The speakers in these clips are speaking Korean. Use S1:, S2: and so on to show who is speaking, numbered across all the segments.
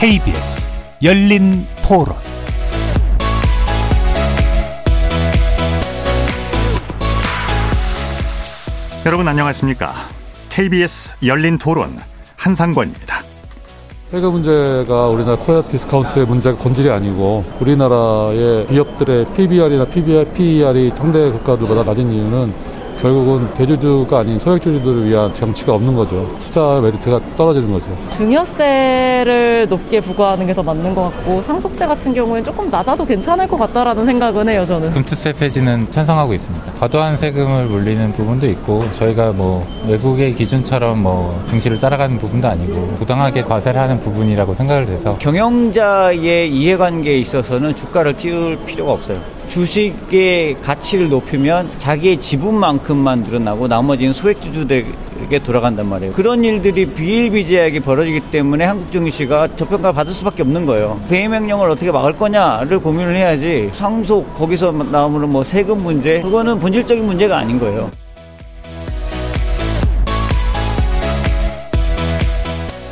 S1: KBS 열린 토론
S2: 여러분 안녕하십니까? KBS 열린 토론 한상권입니다.
S3: 세금 문제가 우리나라 코리아 디스카운트의 문제가 본질이 아니고 우리나라의 기업들의 PBR이나 PBR, PER이 상대 국가들보다 낮은 이유는 결국은 대주주가 아닌 소액주주들을 위한 정치가 없는 거죠. 투자 메리트가 떨어지는 거죠.
S4: 증여세를 높게 부과하는 게 더 맞는 것 같고 상속세 같은 경우에는 조금 낮아도 괜찮을 것 같다라는 생각은 해요, 저는.
S5: 금투세 폐지는 찬성하고 있습니다. 과도한 세금을 물리는 부분도 있고 저희가 뭐 외국의 기준처럼 뭐 증시를 따라가는 부분도 아니고 부당하게 과세를 하는 부분이라고 생각을 해서
S6: 경영자의 이해관계에 있어서는 주가를 띄울 필요가 없어요. 주식의 가치를 높이면 자기의 지분만큼만 늘어나고 나머지는 소액주주들에게 돌아간단 말이에요. 그런 일들이 비일비재하게 벌어지기 때문에 한국 증시가 저평가를 받을 수밖에 없는 거예요. 배임 명령을 어떻게 막을 거냐를 고민을 해야지 상속 거기서 나오는 뭐 세금 문제 그거는 본질적인 문제가 아닌 거예요.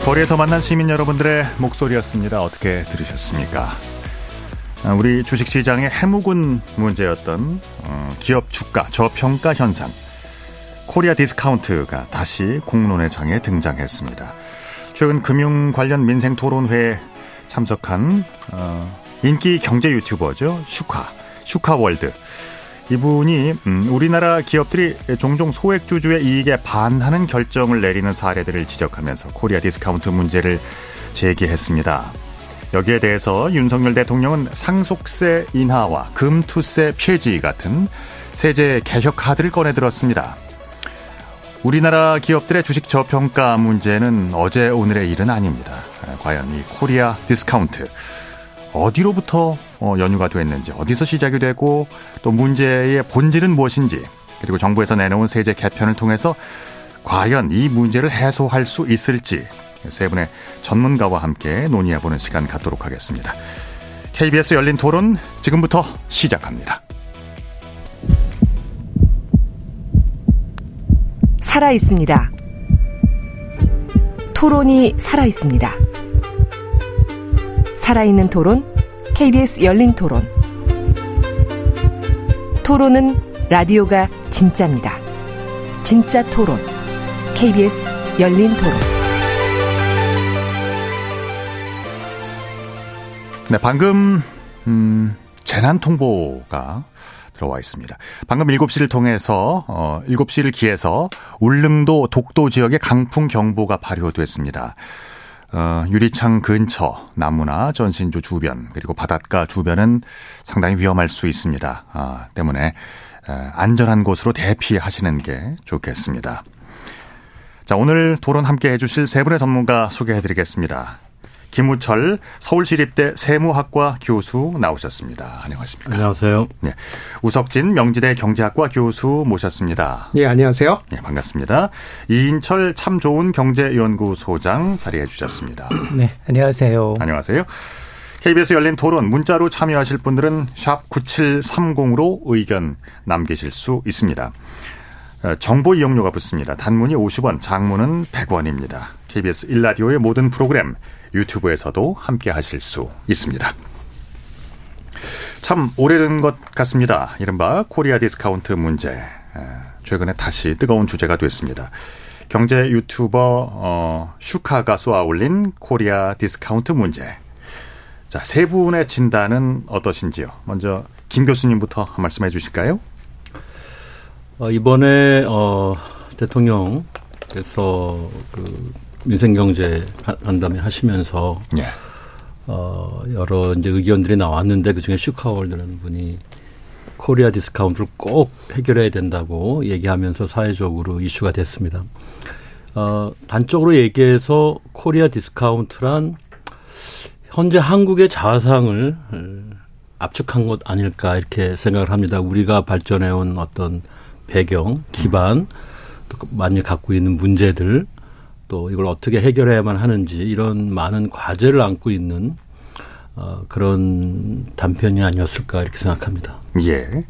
S2: 거리에서 만난 시민 여러분들의 목소리였습니다. 어떻게 들으셨습니까? 아, 우리 주식시장의 해묵은 문제였던 어, 기업 주가 저평가 현상. 코리아 디스카운트가 다시 공론의 장에 등장했습니다. 최근 금융 관련 민생 토론회에 참석한 어, 인기 경제 유튜버죠. 슈카, 슈카월드. 이분이 음, 우리나라 기업들이 종종 소액주주의 이익에 반하는 결정을 내리는 사례들을 지적하면서 코리아 디스카운트 문제를 제기했습니다. 여기에 대해서 윤석열 대통령은 상속세 인하와 금투세 폐지 같은 세제 개혁 카드를 꺼내 들었습니다. 우리나라 기업들의 주식 저평가 문제는 어제 오늘의 일은 아닙니다. 과연 이 코리아 디스카운트 어디로부터 어, 연유가 됐는지 어디서 시작이 되고 또 문제의 본질은 무엇인지 그리고 정부에서 내놓은 세제 개편을 통해서 과연 이 문제를 해소할 수 있을지 세 분의 전문가와 함께 논의해보는 시간 갖도록 하겠습니다. KBS 열린 토론 지금부터 시작합니다.
S7: 살아 있습니다. 토론이 살아 있습니다. 살아있는 토론, KBS 열린 토론. 토론은 라디오가 진짜입니다. 진짜 토론, KBS 열린 토론.
S2: 네, 방금 음, 재난 통보가 들어와 있습니다. 방금 7시를 통해서 어 7시를 기해서 울릉도 독도 지역에 강풍 경보가 발효됐습니다. 어, 유리창 근처, 나무나 전신주 주변, 그리고 바닷가 주변은 상당히 위험할 수 있습니다. 아, 때문에 에, 안전한 곳으로 대피하시는 게 좋겠습니다. 자, 오늘 토론 함께 해주실 세 분의 전문가 소개해드리겠습니다. 김우철 서울시립대 세무학과 교수 나오셨습니다. 안녕하십니까?
S8: 안녕하세요.
S2: 네. 우석진 명지대 경제학과 교수 모셨습니다.
S9: 네, 안녕하세요.
S2: 네, 반갑습니다. 이인철 참 좋은 경제연구소장 자리해 주셨습니다.
S9: 네, 안녕하세요.
S2: 안녕하세요. KBS 열린 토론 문자로 참여하실 분들은 샵 9730으로 의견 남기실 수 있습니다. 어, 정보 이용료가 붙습니다. 단문이 50원, 장문은 100원입니다. KBS 1라디오의 모든 프로그램 유튜브에서도 함께 하실 수 있습니다. 참 오래된 것 같습니다. 이른바 코리아 디스카운트 문제. 최근에 다시 뜨거운 주제가 됐습니다. 경제 유튜버 어, 슈카가 쏘아 올린 코리아 디스카운트 문제. 자, 세 분의 진단은 어떠신지요? 먼저 김 교수님부터 한 말씀 해 주실까요?
S8: 어, 이번에 어, 대통령께서 그 민생경제 간담회 하시면서 예. 어, 여러 이제 의견들이 나왔는데 그 중에 슈카월드라는 분이 코리아 디스카운트를 꼭 해결해야 된다고 얘기하면서 사회적으로 이슈가 됐습니다. 어, 단적으로 얘기해서 코리아 디스카운트란 현재 한국의 자산을 압축한 것 아닐까 이렇게 생각을 합니다. 우리가 발전해온 어떤 배경, 기반, 또 많이 갖고 있는 문제들 또 이걸 어떻게 해결해야만 하는지 이런 많은 과제를 안고 있는 어, 그런 단편이 아니었을까 이렇게 생각합니다.
S2: 예.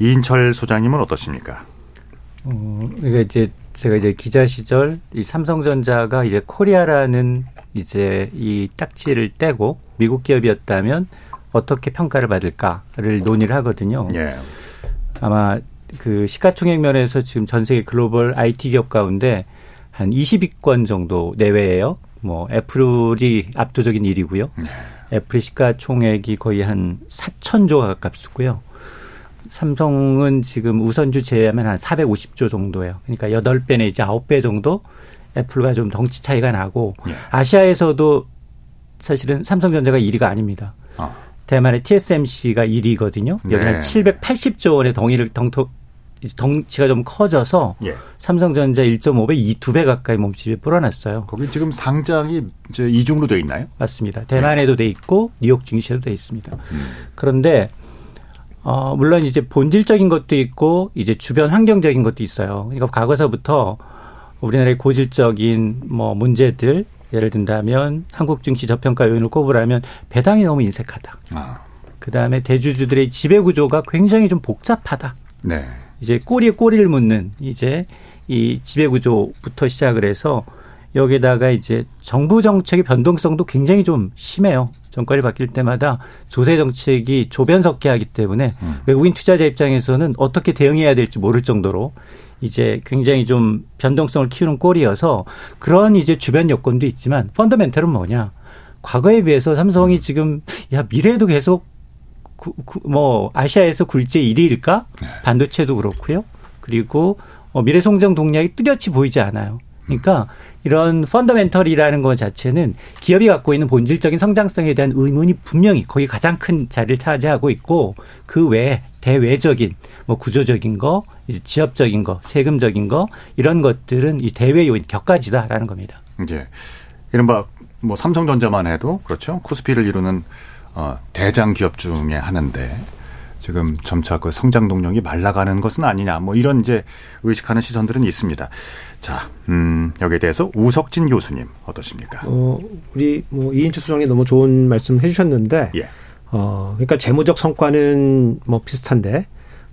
S2: 이인철 소장님은 어떠십니까?
S9: 어, 그러니까 이제 제가 이제 기자 시절 이 삼성전자가 이제 코리아라는 이제 이 딱지를 떼고 미국 기업이었다면 어떻게 평가를 받을까를 논의를 하거든요.
S2: 예.
S9: 아마 그 시가총액 면에서 지금 전 세계 글로벌 IT 기업 가운데 한 20위권 정도 내외예요. 뭐 애플이 압도적인 1위고요. 애플 시가총액이 거의 한 4천조가 가깝고요. 삼성은 지금 우선주 제외하면 한 450조 정도예요. 그러니까 8배 내지 9배 정도 애플과 좀 덩치 차이가 나고
S2: 예.
S9: 아시아에서도 사실은 삼성전자가 1위가 아닙니다.
S2: 아.
S9: 대만의 TSMC가 1위거든요. 여기
S2: 네.
S9: 한 780조 원의 덩이를 덩토 덩치가 좀 커져서
S2: 예.
S9: 삼성전자 1.5배, 2, 2배 가까이 몸집이 불어났어요.
S2: 거기 지금 상장이 이제 이중으로 돼 있나요?
S9: 맞습니다. 대만에도 돼 있고 뉴욕 증시에도 돼 있습니다. 그런데 어 물론 이제 본질적인 것도 있고 이제 주변 환경적인 것도 있어요. 그러니까 과거서부터 우리나라의 고질적인 뭐 문제들 예를 든다면 한국 증시 저평가 요인을 꼽으라면 배당이 너무 인색하다.
S2: 아.
S9: 그다음에 대주주들의 지배 구조가 굉장히 좀 복잡하다.
S2: 네.
S9: 이제 꼬리에 꼬리를 묻는 이제 이 지배 구조부터 시작을 해서 여기다가 이제 정부 정책의 변동성도 굉장히 좀 심해요. 정권이 바뀔 때마다 조세 정책이 조변석게 하기 때문에 외국인 투자자 입장에서는 어떻게 대응해야 될지 모를 정도로 이제 굉장히 좀 변동성을 키우는 꼴이어서 그런 이제 주변 여건도 있지만 펀더멘털은 뭐냐? 과거에 비해서 삼성이 지금 야 미래에도 계속 구, 구, 뭐 아시아에서 굴제 1위일까? 반도체도 그렇고요. 그리고 어, 미래 성장 동력이 뚜렷이 보이지 않아요. 그러니까 이런 펀더멘털이라는 것 자체는 기업이 갖고 있는 본질적인 성장성에 대한 의문이 분명히 거기 가장 큰 자리를 차지하고 있고 그 외에 대외적인 뭐 구조적인 거, 이제 지역적인 거, 세금적인 거 이런 것들은 이 대외 요인 격가지다라는 겁니다.
S2: 이제 이른바 뭐 삼성전자만 해도 그렇죠. 코스피를 이루는 어, 대장 기업 중에 하나인데 지금 점차 그 성장 동력이 말라가는 것은 아니냐 뭐 이런 이제 의식하는 시선들은 있습니다. 자, 음, 여기에 대해서 우석진 교수님 어떠십니까?
S10: 어, 우리 뭐 이인철 소장님 너무 좋은 말씀 해주셨는데,
S2: 예.
S10: 어, 그러니까 재무적 성과는 뭐 비슷한데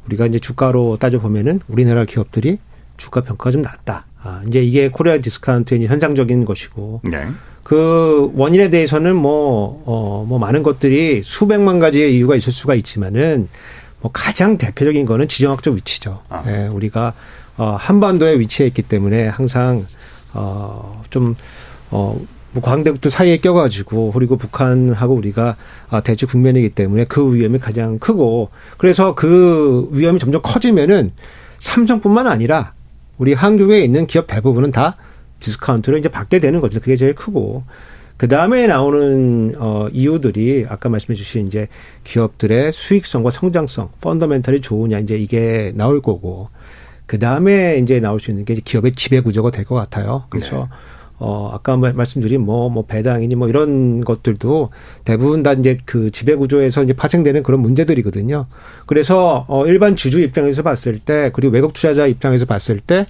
S10: 우리가 이제 주가로 따져 보면은 우리나라 기업들이 주가 평가가 좀 낮다. 아, 이제 이게 코리아 디스카운트의 현상적인 것이고
S2: 네.
S10: 그 원인에 대해서는 뭐, 어, 뭐 많은 것들이 수백만 가지의 이유가 있을 수가 있지만은 뭐 가장 대표적인 거는 지정학적 위치죠.
S2: 아.
S10: 예, 우리가 어, 한반도에 위치해 있기 때문에 항상 어, 좀 어, 뭐 광대국도 사이에 껴가지고 그리고 북한하고 우리가 아, 대치 국면이기 때문에 그 위험이 가장 크고 그래서 그 위험이 점점 커지면은 삼성뿐만 아니라 우리 한국에 있는 기업 대부분은 다 디스카운트를 이제 받게 되는 거죠. 그게 제일 크고. 그 다음에 나오는 어 이유들이 아까 말씀해 주신 이제 기업들의 수익성과 성장성, 펀더멘털이 좋으냐 이제 이게 나올 거고. 그 다음에 이제 나올 수 있는 게 기업의 지배 구조가 될 것 같아요. 그래서 어 아까 말- 말씀드린 뭐 뭐 배당이니 뭐 이런 것들도 대부분 다 이제 그 지배 구조에서 이제 파생되는 그런 문제들이거든요. 그래서 어 일반 주주 입장에서 봤을 때 그리고 외국 투자자 입장에서 봤을 때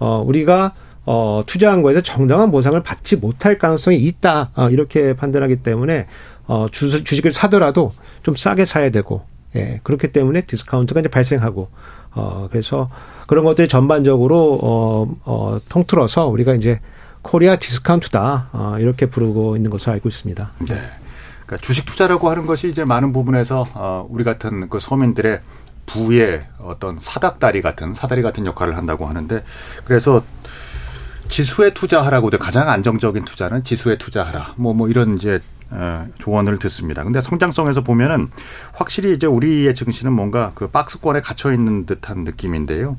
S10: 어 우리가 어, 투자한 거에서 정당한 보상을 받지 못할 가능성이 있다. 어, 이렇게 판단하기 때문에 어, 주, 주식을 사더라도 좀 싸게 사야 되고, 예, 그렇기 때문에 디스카운트가 이제 발생하고, 어, 그래서 그런 것들이 전반적으로 어, 어, 통틀어서 우리가 이제 코리아 디스카운트다. 어, 이렇게 부르고 있는 것으로 알고 있습니다.
S2: 네. 그러니까 주식 투자라고 하는 것이 이제 많은 부분에서 어, 우리 같은 그 서민들의 부의 어떤 사닥다리 같은 사다리 같은 역할을 한다고 하는데 그래서 지수에 투자하라고 돼 가장 안정적인 투자는 지수에 투자하라. 뭐뭐 이런 이제 어, 조언을 듣습니다. 근데 성장성에서 보면은 확실히 이제 우리의 증시는 뭔가 그 박스권에 갇혀 있는 듯한 느낌인데요.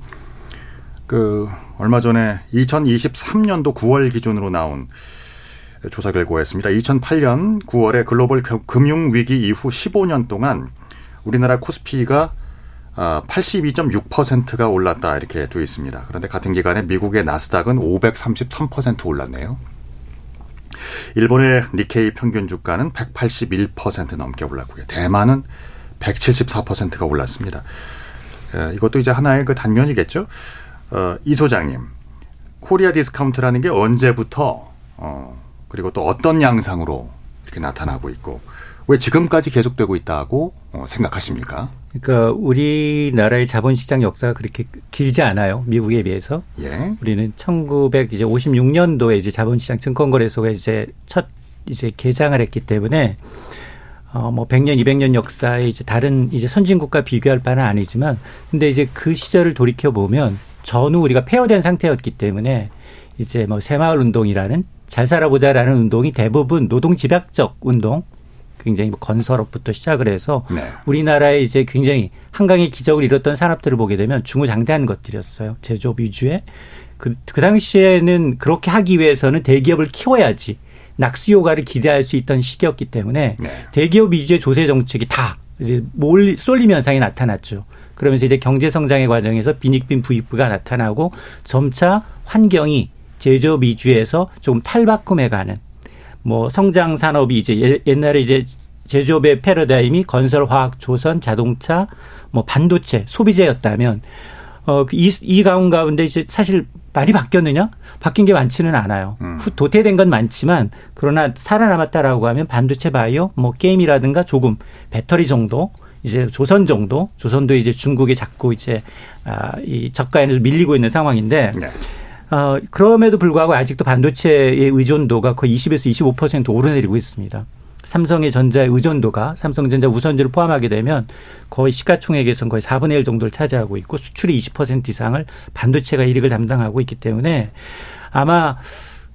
S2: 그 얼마 전에 2023년도 9월 기준으로 나온 조사 결과였습니다. 2008년 9월에 글로벌 금융 위기 이후 15년 동안 우리나라 코스피가 82.6%가 올랐다 이렇게 되어 있습니다. 그런데 같은 기간에 미국의 나스닥은 533% 올랐네요. 일본의 니케이 평균 주가는 181% 넘게 올랐고요. 대만은 174%가 올랐습니다. 에, 이것도 이제 하나의 그 단면이겠죠. 어, 이 소장님, 코리아 디스카운트라는 게 언제부터 어, 그리고 또 어떤 양상으로 이렇게 나타나고 있고 왜 지금까지 계속되고 있다고 어, 생각하십니까?
S9: 그러니까 우리나라의 자본시장 역사가 그렇게 길지 않아요. 미국에 비해서.
S2: 예.
S9: 우리는 1956년도에 이제 자본시장 증권거래소가 이제 첫 이제 개장을 했기 때문에 어, 뭐 100년, 200년 역사에 이제 다른 이제 선진국과 비교할 바는 아니지만 근데 이제 그 시절을 돌이켜 보면 전후 우리가 폐허된 상태였기 때문에 이제 뭐 새마을 운동이라는 잘 살아보자라는 운동이 대부분 노동 집약적 운동 굉장히 뭐 건설업부터 시작을 해서
S2: 네.
S9: 우리나라에 이제 굉장히 한강의 기적을 이뤘던 산업들을 보게 되면 중후장대한 것들이었어요. 제조업 위주의. 그, 그 당시에는 그렇게 하기 위해서는 대기업을 키워야지 낙수 효과를 기대할 수 있던 시기였기 때문에
S2: 네.
S9: 대기업 위주의 조세 정책이 다 이제 몰 쏠림 현상이 나타났죠. 그러면서 이제 경제 성장의 과정에서 빈익빈 부익부가 나타나고 점차 환경이 제조업 위주에서 조금 탈바꿈해 가는 뭐 성장 산업이 이제 예- 옛날에 이제 제조업의 패러다임이 건설, 화학, 조선, 자동차, 뭐 반도체, 소비재였다면 어이 이 가운 가운데 이제 사실 많이 바뀌었느냐? 바뀐 게 많지는 않아요. 후 도태된 건 많지만 그러나 살아남았다라고 하면 반도체 바이오, 뭐 게임이라든가 조금 배터리 정도 이제 조선 정도, 조선도 이제 중국에 자꾸 이제 아이 저가에서 밀리고 있는 상황인데
S2: 네.
S9: 어, 그럼에도 불구하고 아직도 반도체의 의존도가 거의 20에서 25% 오르내리고 있습니다. 삼성의 전자의 의존도가 삼성전자 우선주를 포함하게 되면 거의 시가총액에서는 거의 4분의 1 정도를 차지하고 있고 수출이 20% 이상을 반도체가 이익을 담당하고 있기 때문에 아마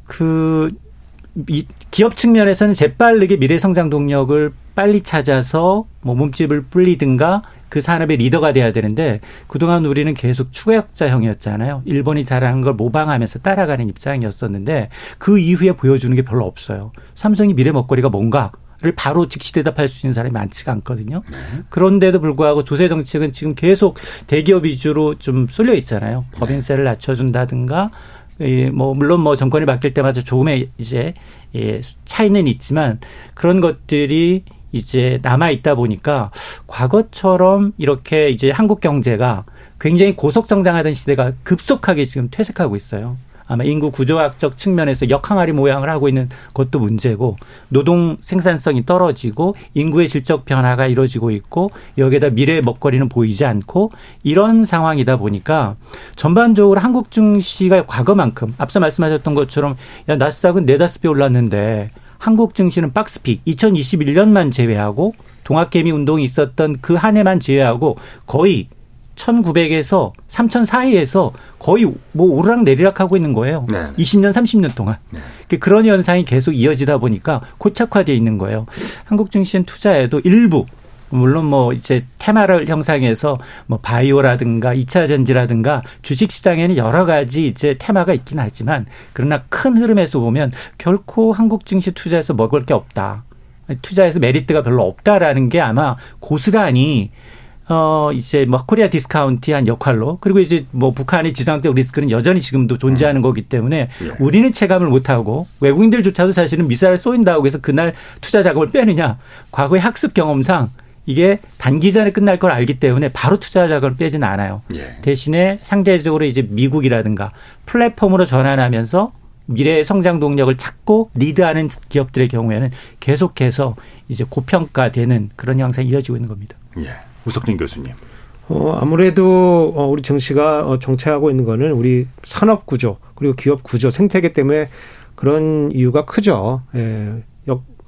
S9: 그이 기업 측면에서는 재빠르게 미래 성장 동력을 빨리 찾아서 뭐 몸집을 불리든가 그 산업의 리더가 돼야 되는데 그동안 우리는 계속 추격자형이었잖아요. 일본이 잘하는 걸 모방하면서 따라가는 입장이었었는데 그 이후에 보여주는 게 별로 없어요. 삼성이 미래 먹거리가 뭔가 를 바로 즉시 대답할 수 있는 사람이 많지가 않거든요. 그런데도 불구하고 조세 정책은 지금 계속 대기업 위주로 좀 쏠려 있잖아요. 법인세를 낮춰준다든가 예, 뭐 물론 뭐 정권이 바뀔 때마다 조금의 이제 예, 차이는 있지만 그런 것들이 이제 남아 있다 보니까 과거처럼 이렇게 이제 한국 경제가 굉장히 고속 성장하던 시대가 급속하게 지금 퇴색하고 있어요. 아마 인구 구조학적 측면에서 역항아리 모양을 하고 있는 것도 문제고 노동 생산성이 떨어지고 인구의 질적 변화가 이루어지고 있고 여기에다 미래의 먹거리는 보이지 않고 이런 상황이다 보니까 전반적으로 한국 증시가 과거만큼 앞서 말씀하셨던 것처럼 야 나스닥은 네다섯 배 올랐는데 한국 증시는 박스픽 2021년만 제외하고 동학개미 운동이 있었던 그 한 해만 제외하고 거의 1900에서 3000 사이에서 거의 뭐 오르락 내리락 하고 있는 거예요.
S2: 네.
S9: 20년, 30년 동안. 그런 현상이 계속 이어지다 보니까 고착화되어 있는 거예요. 한국 증시는 투자에도 일부 물론 뭐 이제 테마를 형상해서 뭐 바이오라든가 2차 전지라든가 주식 시장에는 여러 가지 이제 테마가 있긴 하지만 그러나 큰 흐름에서 보면 결코 한국 증시 투자에서 먹을 게 없다. 투자에서 메리트가 별로 없다라는 게 아마 고스란히 어, 이제 뭐 코리아 디스카운트한 역할로 그리고 이제 뭐 북한의 지정학적 리스크는 여전히 지금도 존재하는 거기 때문에 우리는 체감을 못하고 외국인들조차도 사실은 미사일 쏜다고 해서 그날 투자 자금을 빼느냐. 과거의 학습 경험상 이게 단기전에 끝날 걸 알기 때문에 바로 투자 자금을 빼지는 않아요.
S2: 예.
S9: 대신에 상대적으로 이제 미국이라든가 플랫폼으로 전환하면서 미래의 성장 동력을 찾고 리드하는 기업들의 경우에는 계속해서 이제 고평가되는 그런 형상이 이어지고 있는 겁니다.
S2: 예. 우석진 교수님.
S10: 어, 아무래도 어, 우리 정치가 어, 정체하고 있는 거는 우리 산업 구조 그리고 기업 구조 생태계 때문에 그런 이유가 크죠. 예.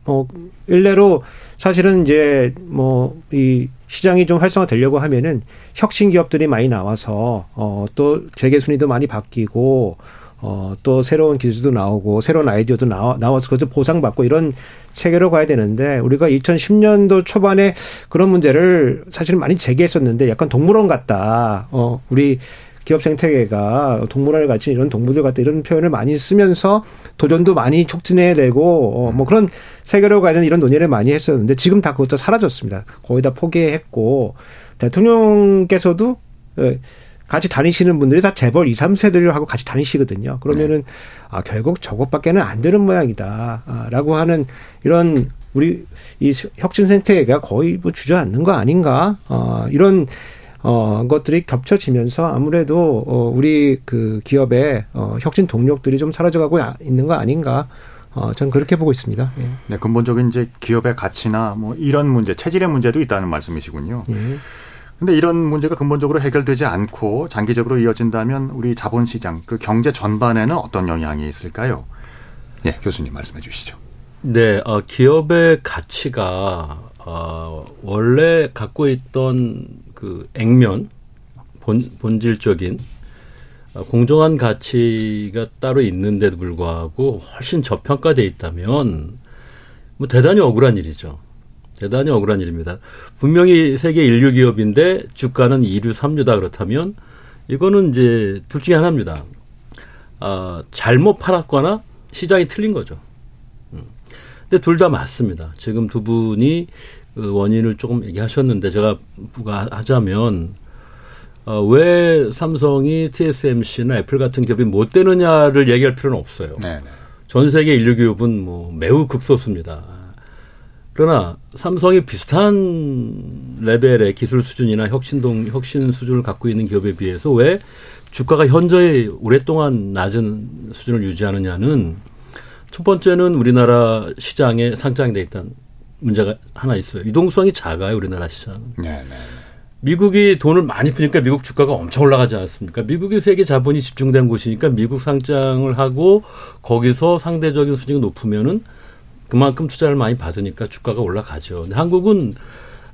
S10: 역, 어, 일례로 사실은 이제 뭐 이 시장이 좀 활성화되려고 하면은 혁신 기업들이 많이 나와서 어, 또 재계 순위도 많이 바뀌고 어, 또 새로운 기술도 나오고 새로운 아이디어도 나와, 나와서 그것도 보상받고 이런 체계로 가야 되는데 우리가 2010년도 초반에 그런 문제를 사실 많이 제기했었는데 약간 동물원 같다. 어, 우리 기업 생태계가 동물원을 같이 이런 동물들 같다 이런 표현을 많이 쓰면서 도전도 많이 촉진해내고 어, 뭐 그런 세계로 가는 이런 논의를 많이 했었는데 지금 다 그것도 사라졌습니다. 거의 다 포기했고 대통령께서도 예, 같이 다니시는 분들이 다 재벌 2, 3세들하고 같이 다니시거든요. 그러면은 아 결국 저것밖에는 안 되는 모양이다. 아, 라고 하는 이런 우리 이 혁신 생태계가 거의 뭐 주저앉는 거 아닌가? 어, 이런 어, 것들이 겹쳐지면서 아무래도 어, 우리 그 기업의 어, 혁신 동력들이 좀 사라져가고 있는 거 아닌가? 어, 전 그렇게 보고 있습니다. 예.
S2: 네, 근본적인 이제 기업의 가치나 뭐 이런 문제, 체질의 문제도 있다는 말씀이시군요.
S10: 예.
S2: 근데 이런 문제가 근본적으로 해결되지 않고 장기적으로 이어진다면 우리 자본시장, 그 경제 전반에는 어떤 영향이 있을까요? 예, 교수님 말씀해 주시죠.
S8: 네, 어, 기업의 가치가 어, 원래 갖고 있던 그 액면 본, 본질적인 어, 공정한 가치가 따로 있는데도 불구하고 훨씬 저평가돼 있다면 뭐 대단히 억울한 일이죠. 대단히 억울한 일입니다. 분명히 세계 인류 기업인데 주가는 2류, 3류다 그렇다면 이거는 이제 둘 중에 하나입니다. 아, 잘못 팔았거나 시장이 틀린 거죠. 음. 근데 둘 다 맞습니다. 지금 두 분이 그 원인을 조금 얘기하셨는데 제가 부가하자면 어, 왜 삼성이 TSMC나 애플 같은 기업이 못 되느냐를 얘기할 필요는 없어요. 네네. 전 세계 인류 기업은 뭐 매우 극소수입니다. 그러나 삼성이 비슷한 레벨의 기술 수준이나 혁신동 혁신 수준을 갖고 있는 기업에 비해서 왜 주가가 현저히 오랫동안 낮은 수준을 유지하느냐는 첫 번째는 우리나라 시장에 상장돼 있던 문제가 하나 있어요. 유동성이 작아요, 우리나라 시장. 네, 네, 네. 미국이 돈을 많이 푸니까 미국 주가가 엄청 올라가지 않았습니까? 미국이 세계 자본이 집중된 곳이니까 미국 상장을 하고 거기서 상대적인 수익이 높으면은 그만큼 투자를 많이 받으니까 주가가 올라가죠. 근데 한국은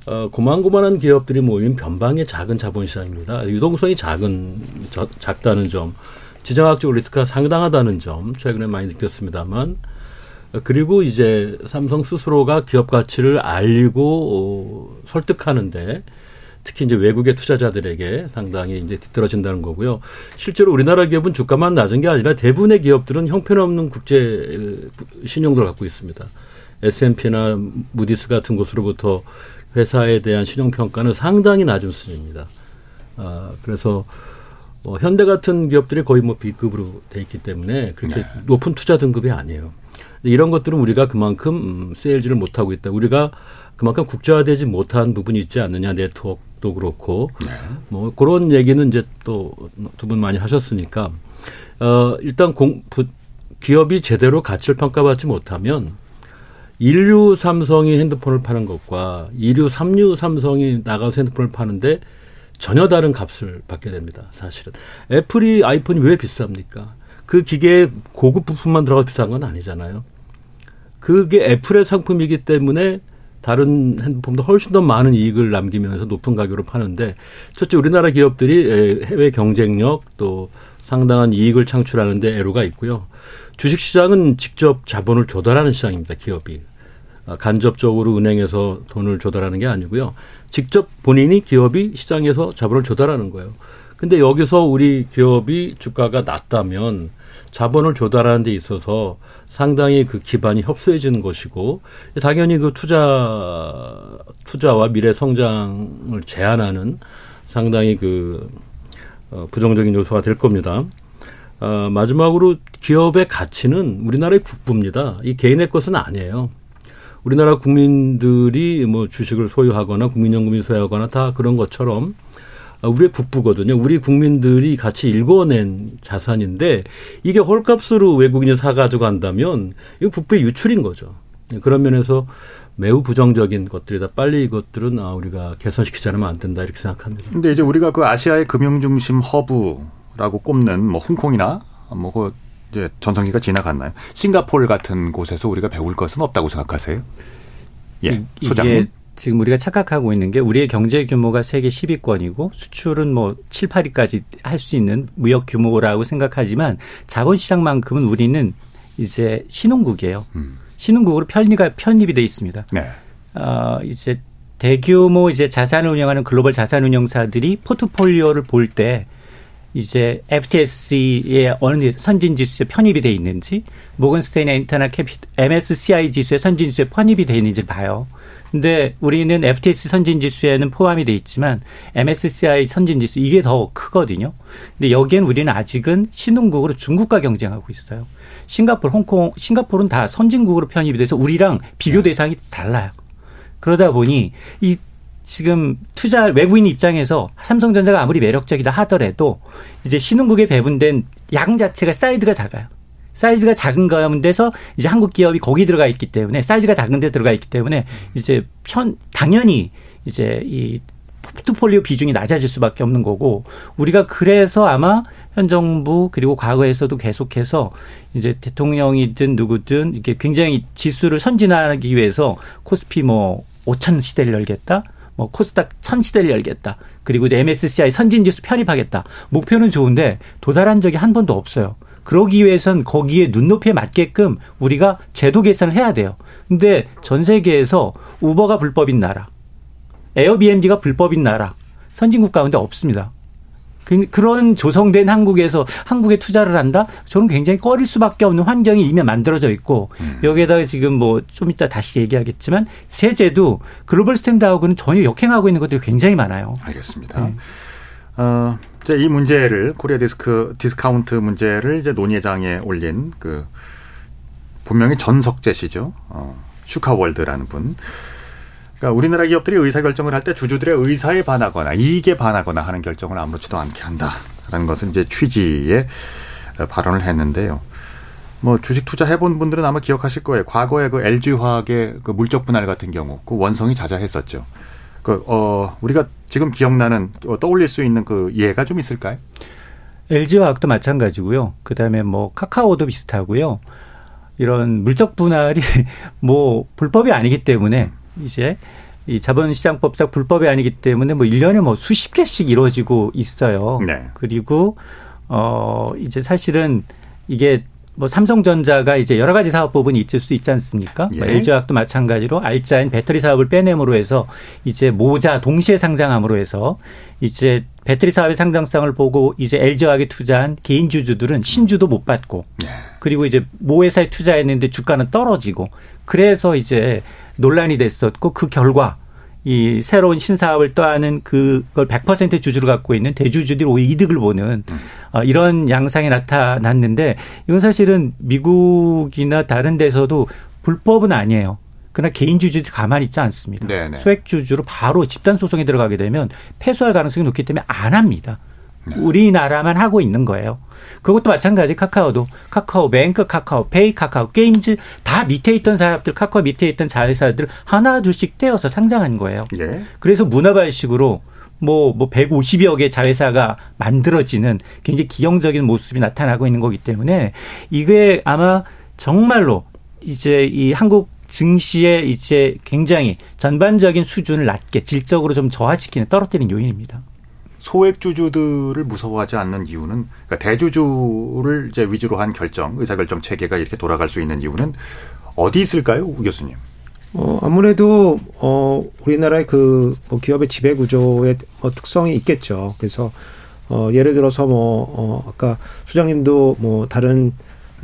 S8: 어, 고만고만한 기업들이 모인 변방의 작은 자본시장입니다. 유동성이 작은, 저, 작다는 점, 지정학적 리스크가 상당하다는 점, 최근에 많이 느꼈습니다만, 그리고 이제 삼성 스스로가 기업 가치를 알고 어, 설득하는데 특히 이제 외국의 투자자들에게 상당히 이제 뒤떨어진다는 거고요. 실제로 우리나라 기업은 주가만 낮은 게 아니라 대부분의 기업들은 형편없는 국제 신용도를 갖고 있습니다. S&P나 무디스 같은 곳으로부터 회사에 대한 신용 평가는 상당히 낮은 수준입니다. 아, 그래서 어, 현대 같은 기업들이 거의 뭐 B급으로 돼 있기 때문에 그렇게 네. 높은 투자 등급이 아니에요. 이런 것들은 우리가 그만큼 음, 세일즈를 못하고 있다. 우리가 그만큼 국제화되지 못한 부분이 있지 않느냐 네트워크도 그렇고 네. 뭐 그런 얘기는 이제 또 두 분 많이 하셨으니까 어 일단 공 부, 기업이 제대로 가치를 평가받지 못하면 인류 삼성이 핸드폰을 파는 것과 이류 삼류 삼성이 나가서 핸드폰을 파는데 전혀 다른 값을 받게 됩니다. 사실은 애플이 아이폰이 왜 비쌉니까? 그 기계에 고급 부품만 들어가 비싼 건 아니잖아요. 그게 애플의 상품이기 때문에 다른 핸드폰보다 훨씬 더 많은 이익을 남기면서 높은 가격으로 파는데 첫째 우리나라 기업들이 해외 경쟁력 또 상당한 이익을 창출하는 데 애로가 있고요. 주식 시장은 직접 자본을 조달하는 시장입니다. 기업이 아, 간접적으로 은행에서 돈을 조달하는 게 아니고요. 직접 본인이 기업이 시장에서 자본을 조달하는 거예요. 근데 여기서 우리 기업이 주가가 낮다면 자본을 조달하는 데 있어서 상당히 그 기반이 협소해지는 것이고 당연히 그 투자 투자와 미래 성장을 제한하는 상당히 그 어, 부정적인 요소가 될 겁니다. 어, 마지막으로 기업의 가치는 우리나라의 국부입니다. 이 개인의 것은 아니에요. 우리나라 국민들이 뭐 주식을 소유하거나 국민연금이 소유하거나 다 그런 것처럼 아, 우리의 국부거든요. 우리 국민들이 같이 읽어낸 자산인데 이게 헐값으로 외국인이 사가지고 간다면 이거 국부의 유출인 거죠. 그런 면에서 매우 부정적인 것들이다. 빨리 이것들은 아, 우리가 개선시키지 않으면 안 된다 이렇게 생각합니다.
S2: 근데 이제 우리가 그 아시아의 금융 중심 허브라고 꼽는 뭐 홍콩이나 뭐그 이제 전성기가 지나갔나요? 싱가포르 같은 곳에서 우리가 배울 것은 없다고 생각하세요?
S9: 예, 소장님. 지금 우리가 착각하고 있는 게 우리의 경제 규모가 세계 10위권이고 수출은 뭐 7, 8위까지 할 수 있는 무역 규모라고 생각하지만 자본시장만큼은 우리는 이제 신흥국이에요. 음. 신흥국으로 편입가 편입이 돼 있습니다. 네. 어, 이제 대규모 이제 자산을 운영하는 글로벌 자산 운영사들이 포트폴리오를 볼 때 이제 FTSE의 어느 선진 지수에 편입이 돼 있는지 모건스테인의 인터넷 캐피 MSCI 지수에 선진 지수에 편입이 돼 있는지 봐요. 근데 우리는 FTS 선진 지수에는 포함이 돼 있지만 MSCI 선진 지수 이게 더 크거든요. 근데 여기엔 우리는 아직은 신흥국으로 중국과 경쟁하고 있어요. 싱가포르, 홍콩, 싱가포르는 다 선진국으로 편입이 돼서 우리랑 비교 네. 대상이 달라요. 그러다 보니 이 지금 투자 외국인 입장에서 삼성전자가 아무리 매력적이다 하더라도 이제 신흥국에 배분된 양 자체가 사이즈가 작아요. 사이즈가 작은 가운데서 이제 한국 기업이 거기 들어가 있기 때문에 사이즈가 작은 데 들어가 있기 때문에 이제 편 당연히 이제 이 포트폴리오 비중이 낮아질 수밖에 없는 거고 우리가 그래서 아마 현 정부 그리고 과거에서도 계속해서 이제 대통령이든 누구든 이게 굉장히 지수를 선진하기 위해서 코스피 뭐 5천 시대를 열겠다. 뭐 코스닥 천 시대를 열겠다. 그리고 MSCI 선진지수 편입하겠다. 목표는 좋은데 도달한 적이 한 번도 없어요. 그러기 위해선 거기에 눈높이에 맞게끔 우리가 제도 개선을 해야 돼요. 근데 전 세계에서 우버가 불법인 나라, 에어비앤비가 불법인 나라, 선진국 가운데 없습니다. 그, 그런 조성된 한국에서 한국에 투자를 한다? 저는 굉장히 꺼릴 수밖에 없는 환경이 이미 만들어져 있고 음. 여기에다가 지금 뭐 좀 이따 다시 얘기하겠지만 세제도 global standard하고는 전혀 역행하고 있는 것들이 굉장히 많아요.
S2: 알겠습니다. 네. 어, 이제 이 문제를 코리아 디스크 디스카운트 문제를 이제 논의장에 올린 그 분명히 전석재 씨죠. 어, 슈카월드라는 분. 그러니까 우리나라 기업들이 의사 결정을 할 때 주주들의 의사에 반하거나 이익에 반하거나 하는 결정을 아무렇지도 않게 한다라는 것은 이제 취지의 발언을 했는데요. 뭐 주식 투자 해본 분들은 아마 기억하실 거예요. 과거에 그 LG 화학의 그 물적 분할 같은 경우 그 원성이 자자했었죠. 그, 어, 우리가 지금 기억나는, 어, 떠올릴 수 있는 그 예가 좀 있을까요?
S9: LG화학도 마찬가지고요. 그 다음에 뭐 카카오도 비슷하고요. 이런 물적 분할이 뭐 불법이 아니기 때문에 이제 이 자본시장법상 불법이 아니기 때문에 뭐 1년에 뭐 수십 개씩 이루어지고 있어요. 네. 그리고 어 이제 사실은 이게 뭐 삼성전자가 이제 여러 가지 사업 부분이 있을 수 있지 않습니까? 예. 뭐 LG화학도 마찬가지로 알짜인 배터리 사업을 빼냄으로 해서 이제 모자 동시에 상장함으로 해서 이제 배터리 사업의 상장성을 보고 이제 LG화학에 투자한 개인 주주들은 신주도 못 받고 예. 그리고 이제 모 회사에 투자했는데 주가는 떨어지고 그래서 이제 논란이 됐었고 그 결과 이 새로운 신사업을 떠하는 그걸 100% 주주를 갖고 있는 대주주들이 오히려 이득을 보는 음. 어, 이런 양상이 나타났는데 이건 사실은 미국이나 다른 데서도 불법은 아니에요. 그러나 개인 주주들이 가만히 있지 않습니다. 네네. 소액 주주로 바로 집단 소송에 들어가게 되면 패소할 가능성이 높기 때문에 안 합니다. 네. 우리나라만 하고 있는 거예요. 그것도 마찬가지 카카오도 카카오 뱅크, 카카오 페이, 카카오 게임즈 다 밑에 있던 사람들 카카오 밑에 있던 자회사들 하나 둘씩 떼어서 상장한 거예요. 예. 그래서 문화발식으로 뭐, 뭐 150여 개 자회사가 만들어지는 굉장히 기형적인 모습이 나타나고 있는 거기 때문에 이게 아마 정말로 이제 이 한국 증시의 이제 굉장히 전반적인 수준을 낮게 질적으로 좀 저하시키는 떨어뜨리는 요인입니다.
S2: 소액 주주들을 무서워하지 않는 이유는 그러니까 대주주를 이제 위주로 한 결정, 의사결정 체계가 이렇게 돌아갈 수 있는 이유는 어디 있을까요, 우 교수님?
S10: 어, 아무래도, 어, 우리나라의 그, 뭐 기업의 지배구조의 뭐 특성이 있겠죠. 그래서, 어, 예를 들어서 뭐, 어, 아까 수장님도 뭐 다른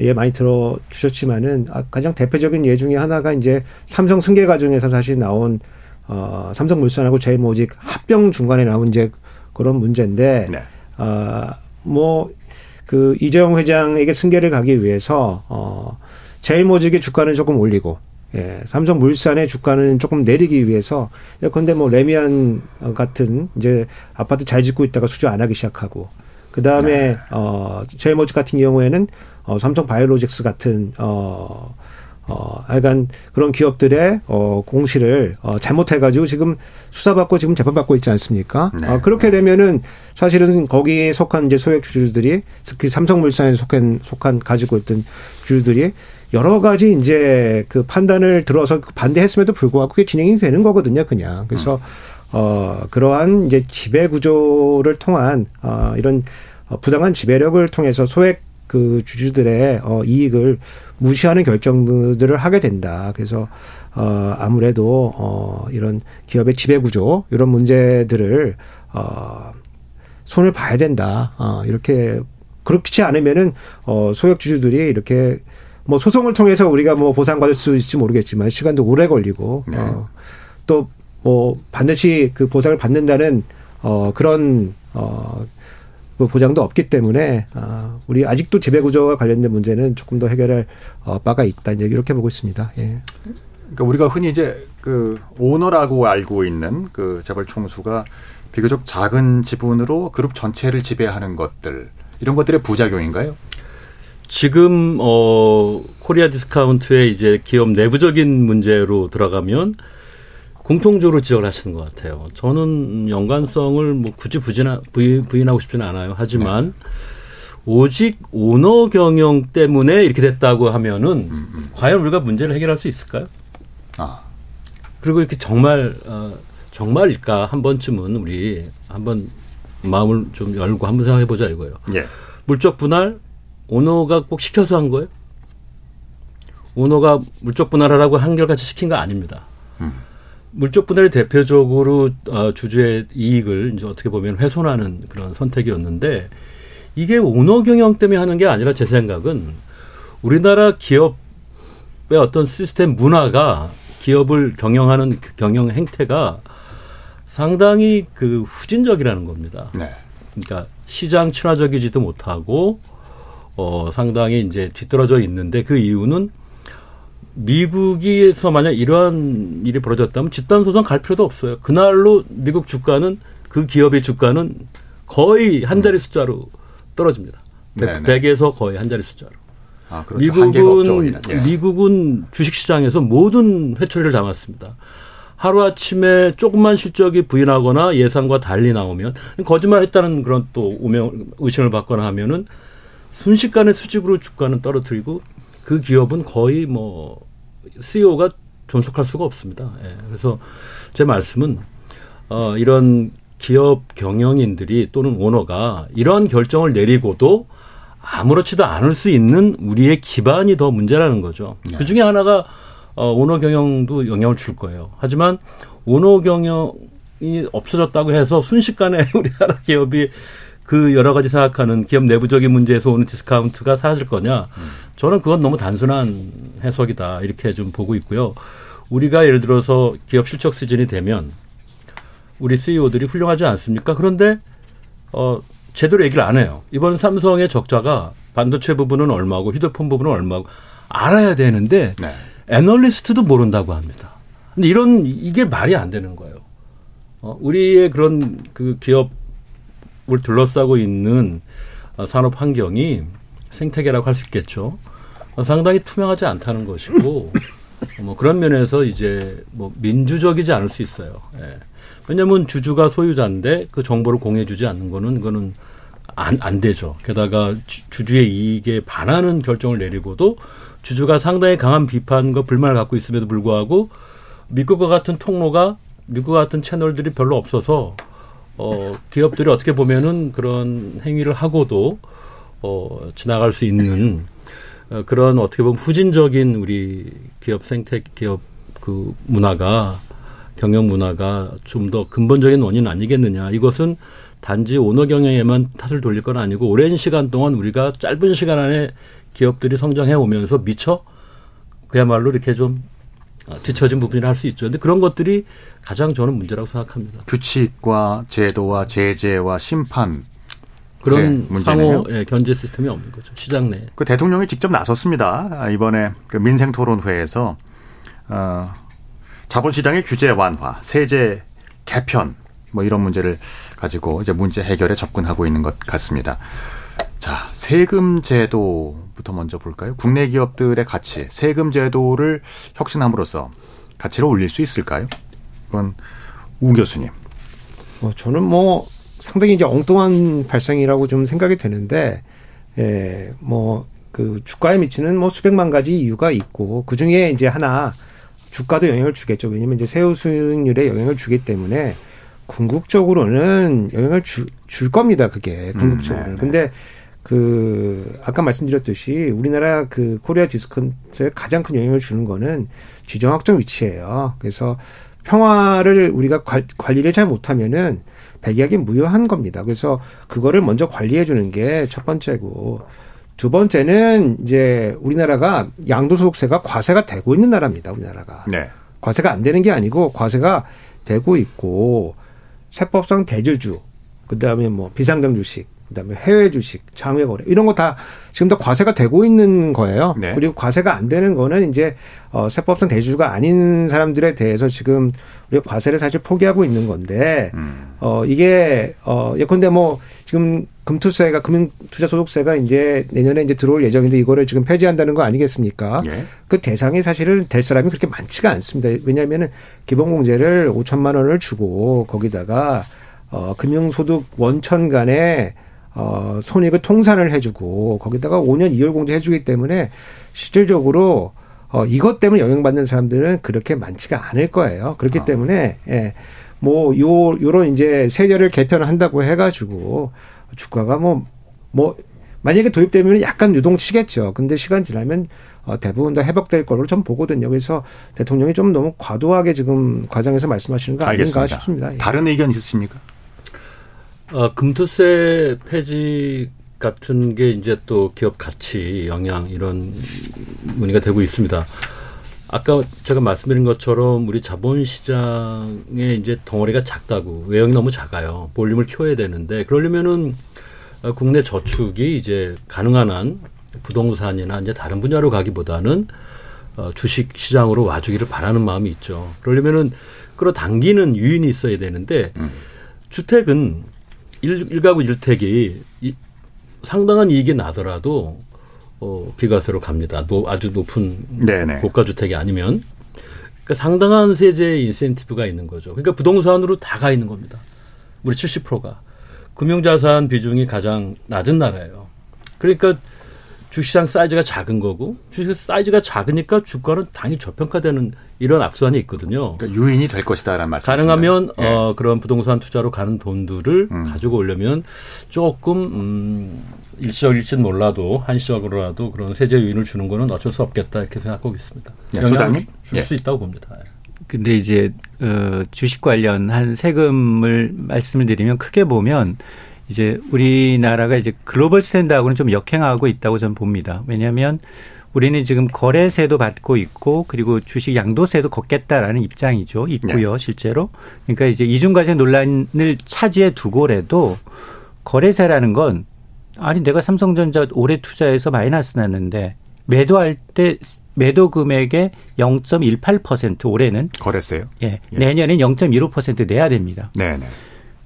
S10: 예 많이 들어 주셨지만은 아, 가장 대표적인 예 중에 하나가 이제 삼성 승계 과정에서 사실 나온 어, 삼성물산하고 제일모직 합병 중간에 나온 이제 그런 문제인데 네. 어뭐그 이재용 회장에게 승계를 가기 위해서 어 제일모직의 주가는 조금 올리고 예, 삼성물산의 주가는 조금 내리기 위해서 예컨대 뭐 레미안 같은 이제 아파트 잘 짓고 있다가 수주 안 하기 시작하고 그 다음에 네. 어 제일모직 같은 경우에는 어 삼성 바이오로직스 같은 어 어, 하여간 그런 기업들의 어, 공시를 어, 잘못해가지고 지금 수사받고 지금 재판받고 있지 않습니까? 네. 어, 그렇게 되면은 사실은 거기에 속한 이제 소액 주주들이 특히 삼성물산에 속한 속한 가지고 있던 주주들이 여러 가지 이제 그 판단을 들어서 반대했음에도 불구하고 그게 진행이 되는 거거든요, 그냥. 그래서 음. 어, 그러한 이제 지배 구조를 통한 어, 이런 어, 부당한 지배력을 통해서 소액 그 주주들의 어, 이익을 무시하는 결정들을 하게 된다. 그래서 어 아무래도 어 이런 기업의 지배 구조 이런 문제들을 어 손을 봐야 된다. 어 이렇게 그렇지 않으면은 어 소액 주주들이 이렇게 뭐 소송을 통해서 우리가 뭐 보상받을 수 있을지 모르겠지만 시간도 오래 걸리고 네. 어 또 뭐 반드시 그 보상을 받는다는 어 그런 어그 보장도 없기 때문에 아, 우리 아직도 지배 구조와 관련된 문제는 조금 더 해결할 어, 바가 있다 이제 이렇게 보고 있습니다. 예.
S2: 그러니까 우리가 흔히 이제 그 오너라고 알고 있는 그 재벌 총수가 비교적 작은 지분으로 그룹 전체를 지배하는 것들 이런 것들의 부작용인가요?
S8: 지금 어 코리아 디스카운트의 이제 기업 내부적인 문제로 들어가면 공통적으로 지적을 하시는 것 같아요. 저는 연관성을 뭐 굳이 부진하, 부인, 부인하고 싶지는 않아요. 하지만 네. 오직 오너 경영 때문에 이렇게 됐다고 하면은 음, 음. 과연 우리가 문제를 해결할 수 있을까요? 아. 그리고 이렇게 정말 어, 정말일까 한 번쯤은 우리 한번 마음을 좀 열고 한번 생각해 보자 이거예요. 예. 물적 분할 오너가 꼭 시켜서 한 거예요? 오너가 물적 분할하라고 한결같이 시킨 거 아닙니다. 음. 물적 분할이 대표적으로 어, 주주의 이익을 이제 어떻게 보면 훼손하는 그런 선택이었는데 이게 오너 경영 때문에 하는 게 아니라 제 생각은 우리나라 기업의 어떤 시스템 문화가 기업을 경영하는 그 경영 행태가 상당히 그 후진적이라는 겁니다. 네. 그러니까 시장 친화적이지도 못하고 어 상당히 이제 뒤떨어져 있는데 그 이유는 미국에서 만약 이러한 일이 벌어졌다면 집단 소송 갈 필요도 없어요. 그날로 미국 주가는 그 기업의 주가는 거의 한 자리 숫자로 떨어집니다. 네 100에서 거의 한 자리 숫자로. 아, 그렇죠. 미국은 예. 미국은 주식시장에서 모든 회초리를 담았습니다. 하루 아침에 조금만 실적이 부인하거나 예상과 달리 나오면 거짓말했다는 그런 또 오명 의심을 받거나 하면은 순식간에 수직으로 주가는 떨어뜨리고 그 기업은 거의 뭐 CEO가 존속할 수가 없습니다. 예. 그래서 제 말씀은 어 이런 기업 경영인들이 또는 오너가 이러한 결정을 내리고도 아무렇지도 않을 수 있는 우리의 기반이 더 문제라는 거죠. 네. 그 중에 하나가 어, 오너 경영도 영향을 줄 거예요. 하지만 오너 경영이 없어졌다고 해서 순식간에 우리나라 기업이 그 여러 가지 생각하는 기업 내부적인 문제에서 오는 디스카운트가 사라질 거냐? 저는 그건 너무 단순한 해석이다. 이렇게 좀 보고 있고요. 우리가 예를 들어서 기업 실적 시즌이 되면 우리 CEO들이 훌륭하지 않습니까? 그런데 어 제대로 얘기를 안 해요. 이번 삼성의 적자가 반도체 부분은 얼마고 휴대폰 부분은 얼마고 알아야 되는데 네. 애널리스트도 모른다고 합니다. 근데 이런 이게 말이 안 되는 거예요. 어, 우리의 그런 그 기업 을 둘러싸고 있는 어, 산업 환경이 생태계라고 할 수 있겠죠. 어, 상당히 투명하지 않다는 것이고 뭐 그런 면에서 이제 뭐 민주적이지 않을 수 있어요. 예. 왜냐하면 주주가 소유자인데 그 정보를 공유해주지 않는 거는 그거는 안, 안 되죠. 게다가 주 주의 이익에 반하는 결정을 내리고도 주주가 상당히 강한 비판과 불만을 갖고 있음에도 불구하고 미국과 같은 통로가 미국과 같은 채널들이 별로 없어서 어, 기업들이 어떻게 보면은 그런 행위를 하고도 어, 지나갈 수 있는 어, 그런 어떻게 보면 후진적인 우리 기업 생태 기업 그 문화가 경영 문화가 좀 더 근본적인 원인 아니겠느냐. 이것은 단지 오너 경영에만 탓을 돌릴 건 아니고 오랜 시간 동안 우리가 짧은 시간 안에 기업들이 성장해 오면서 미처 그야말로 이렇게 좀 어, 뒤처진 부분이라 할 수 있죠. 근데 그런 것들이 가장 저는 문제라고 생각합니다.
S2: 규칙과 제도와 제재와 심판
S8: 그런 네, 상호 예, 견제 시스템이 없는 거죠. 시장 내.
S2: 그 대통령이 직접 나섰습니다. 이번에 그 민생 토론회에서 어, 자본시장의 규제 완화, 세제 개편 뭐 이런 문제를 가지고 이제 문제 해결에 접근하고 있는 것 같습니다. 자, 세금 제도부터 먼저 볼까요? 국내 기업들의 가치, 세금 제도를 혁신함으로써 가치를 올릴 수 있을까요? 그건 우 교수님.
S10: 어, 저는 뭐 상당히 이제 엉뚱한 발상이라고 좀 생각이 되는데, 예, 뭐, 그 주가에 미치는 뭐 수백만 가지 이유가 있고, 그 중에 이제 하나, 주가도 영향을 주겠죠. 왜냐면 이제 세후 수익률에 영향을 주기 때문에, 궁극적으로는 영향을 주, 줄 겁니다. 그게 궁극적으로. 음, 네, 네. 근데 그 아까 말씀드렸듯이 우리나라 그 코리아 디스카운트에 가장 큰 영향을 주는 거는 지정학적 위치예요. 그래서 평화를 우리가 관리를 잘 못하면은 백약이 무효한 겁니다. 그래서 그거를 먼저 관리해 주는 게 첫 번째고 두 번째는 이제 우리나라가 양도소득세가 과세가 되고 있는 나라입니다. 우리나라가. 네. 과세가 안 되는 게 아니고 과세가 되고 있고 세법상 대주주, 그 다음에 뭐 비상장 주식, 그다음에 해외 주식, 장외 거래 이런 거 다 지금 다 과세가 되고 있는 거예요.
S2: 네.
S10: 그리고 과세가 안 되는 거는 이제 어 세법상 대주주가 아닌 사람들에 대해서 지금 우리가 과세를 사실 포기하고 있는 건데
S2: 음.
S10: 어 이게 어 예컨대 뭐 지금 금투세가 금융투자소득세가 이제 내년에 이제 들어올 예정인데 이거를 지금 폐지한다는 거 아니겠습니까?
S2: 예.
S10: 그 대상이 사실은 될 사람이 그렇게 많지가 않습니다. 왜냐하면은 기본공제를 5천만 원을 주고 거기다가 어 금융소득 원천 간에 어 손익을 통산을 해주고 거기다가 5년 이율 공제 해주기 때문에 실질적으로 어 이것 때문에 영향받는 사람들은 그렇게 많지가 않을 거예요. 그렇기
S2: 아.
S10: 때문에 예. 뭐, 요, 요런 이제 세제를 개편한다고 해가지고 주가가 뭐, 뭐, 만약에 도입되면 약간 유동치겠죠. 근데 시간 지나면 어, 대부분 다 회복될 걸로 좀 보거든요. 그래서 대통령이 좀 너무 과도하게 지금 과정에서 말씀하시는 거 아닌가
S2: 알겠습니다.
S10: 싶습니다. 예.
S2: 다른 의견 있으십니까?
S8: 어, 금투세 폐지 같은 게 이제 또 기업 가치 영향 이런 문의가 되고 있습니다. 아까 제가 말씀드린 것처럼 우리 자본시장의 이제 덩어리가 작다고 외형이 너무 작아요. 볼륨을 키워야 되는데 그러려면은 어, 국내 저축이 이제 가능한 한 부동산이나 이제 다른 분야로 가기보다는 어, 주식 시장으로 와주기를 바라는 마음이 있죠. 그러려면은 끌어당기는 유인이 있어야 되는데 주택은 일, 일가구 일택이 이, 상당한 이익이 나더라도 어, 비과세로 갑니다. 노, 아주 높은
S2: 네네.
S8: 고가 주택이 아니면 그러니까 상당한 세제 인센티브가 있는 거죠. 그러니까 부동산으로 다 가 있는 겁니다. 우리 70%가 금융자산 비중이 가장 낮은 나라예요. 그러니까 주시장 사이즈가 작은 거고 주식 사이즈가 작으니까 주가는 당연히 저평가되는 이런 악순환이 있거든요.
S2: 그러니까 유인이 될 것이다라는 말씀.
S8: 가능하면
S2: 예.
S8: 어, 그런 부동산 투자로 가는 돈들을
S2: 음.
S8: 가지고 오려면 조금 음, 일시적일지는 몰라도 한시적으로라도 그런 세제 유인을 주는 거는 어쩔 수 없겠다 이렇게 생각하고 있습니다.
S2: 예, 소장님? 예.
S8: 줄수 있다고 봅니다.
S9: 근데 이제 어 주식 관련한 세금을 말씀을 드리면 크게 보면 이제 우리나라가 이제 글로벌 스탠다하고는 좀 역행하고 있다고 저는 봅니다. 왜냐하면 우리는 지금 거래세도 받고 있고 그리고 주식 양도세도 걷겠다라는 입장이죠. 있고요, 실제로. 그러니까 이제 이중과세 논란을 차지해 두고라도 거래세라는 건 아니 내가 삼성전자 올해 투자해서 마이너스 났는데 매도할 때 매도 금액의 0.18% 올해는
S2: 거래세요?
S9: 예, 내년엔 0.15% 내야 됩니다.
S2: 네 네.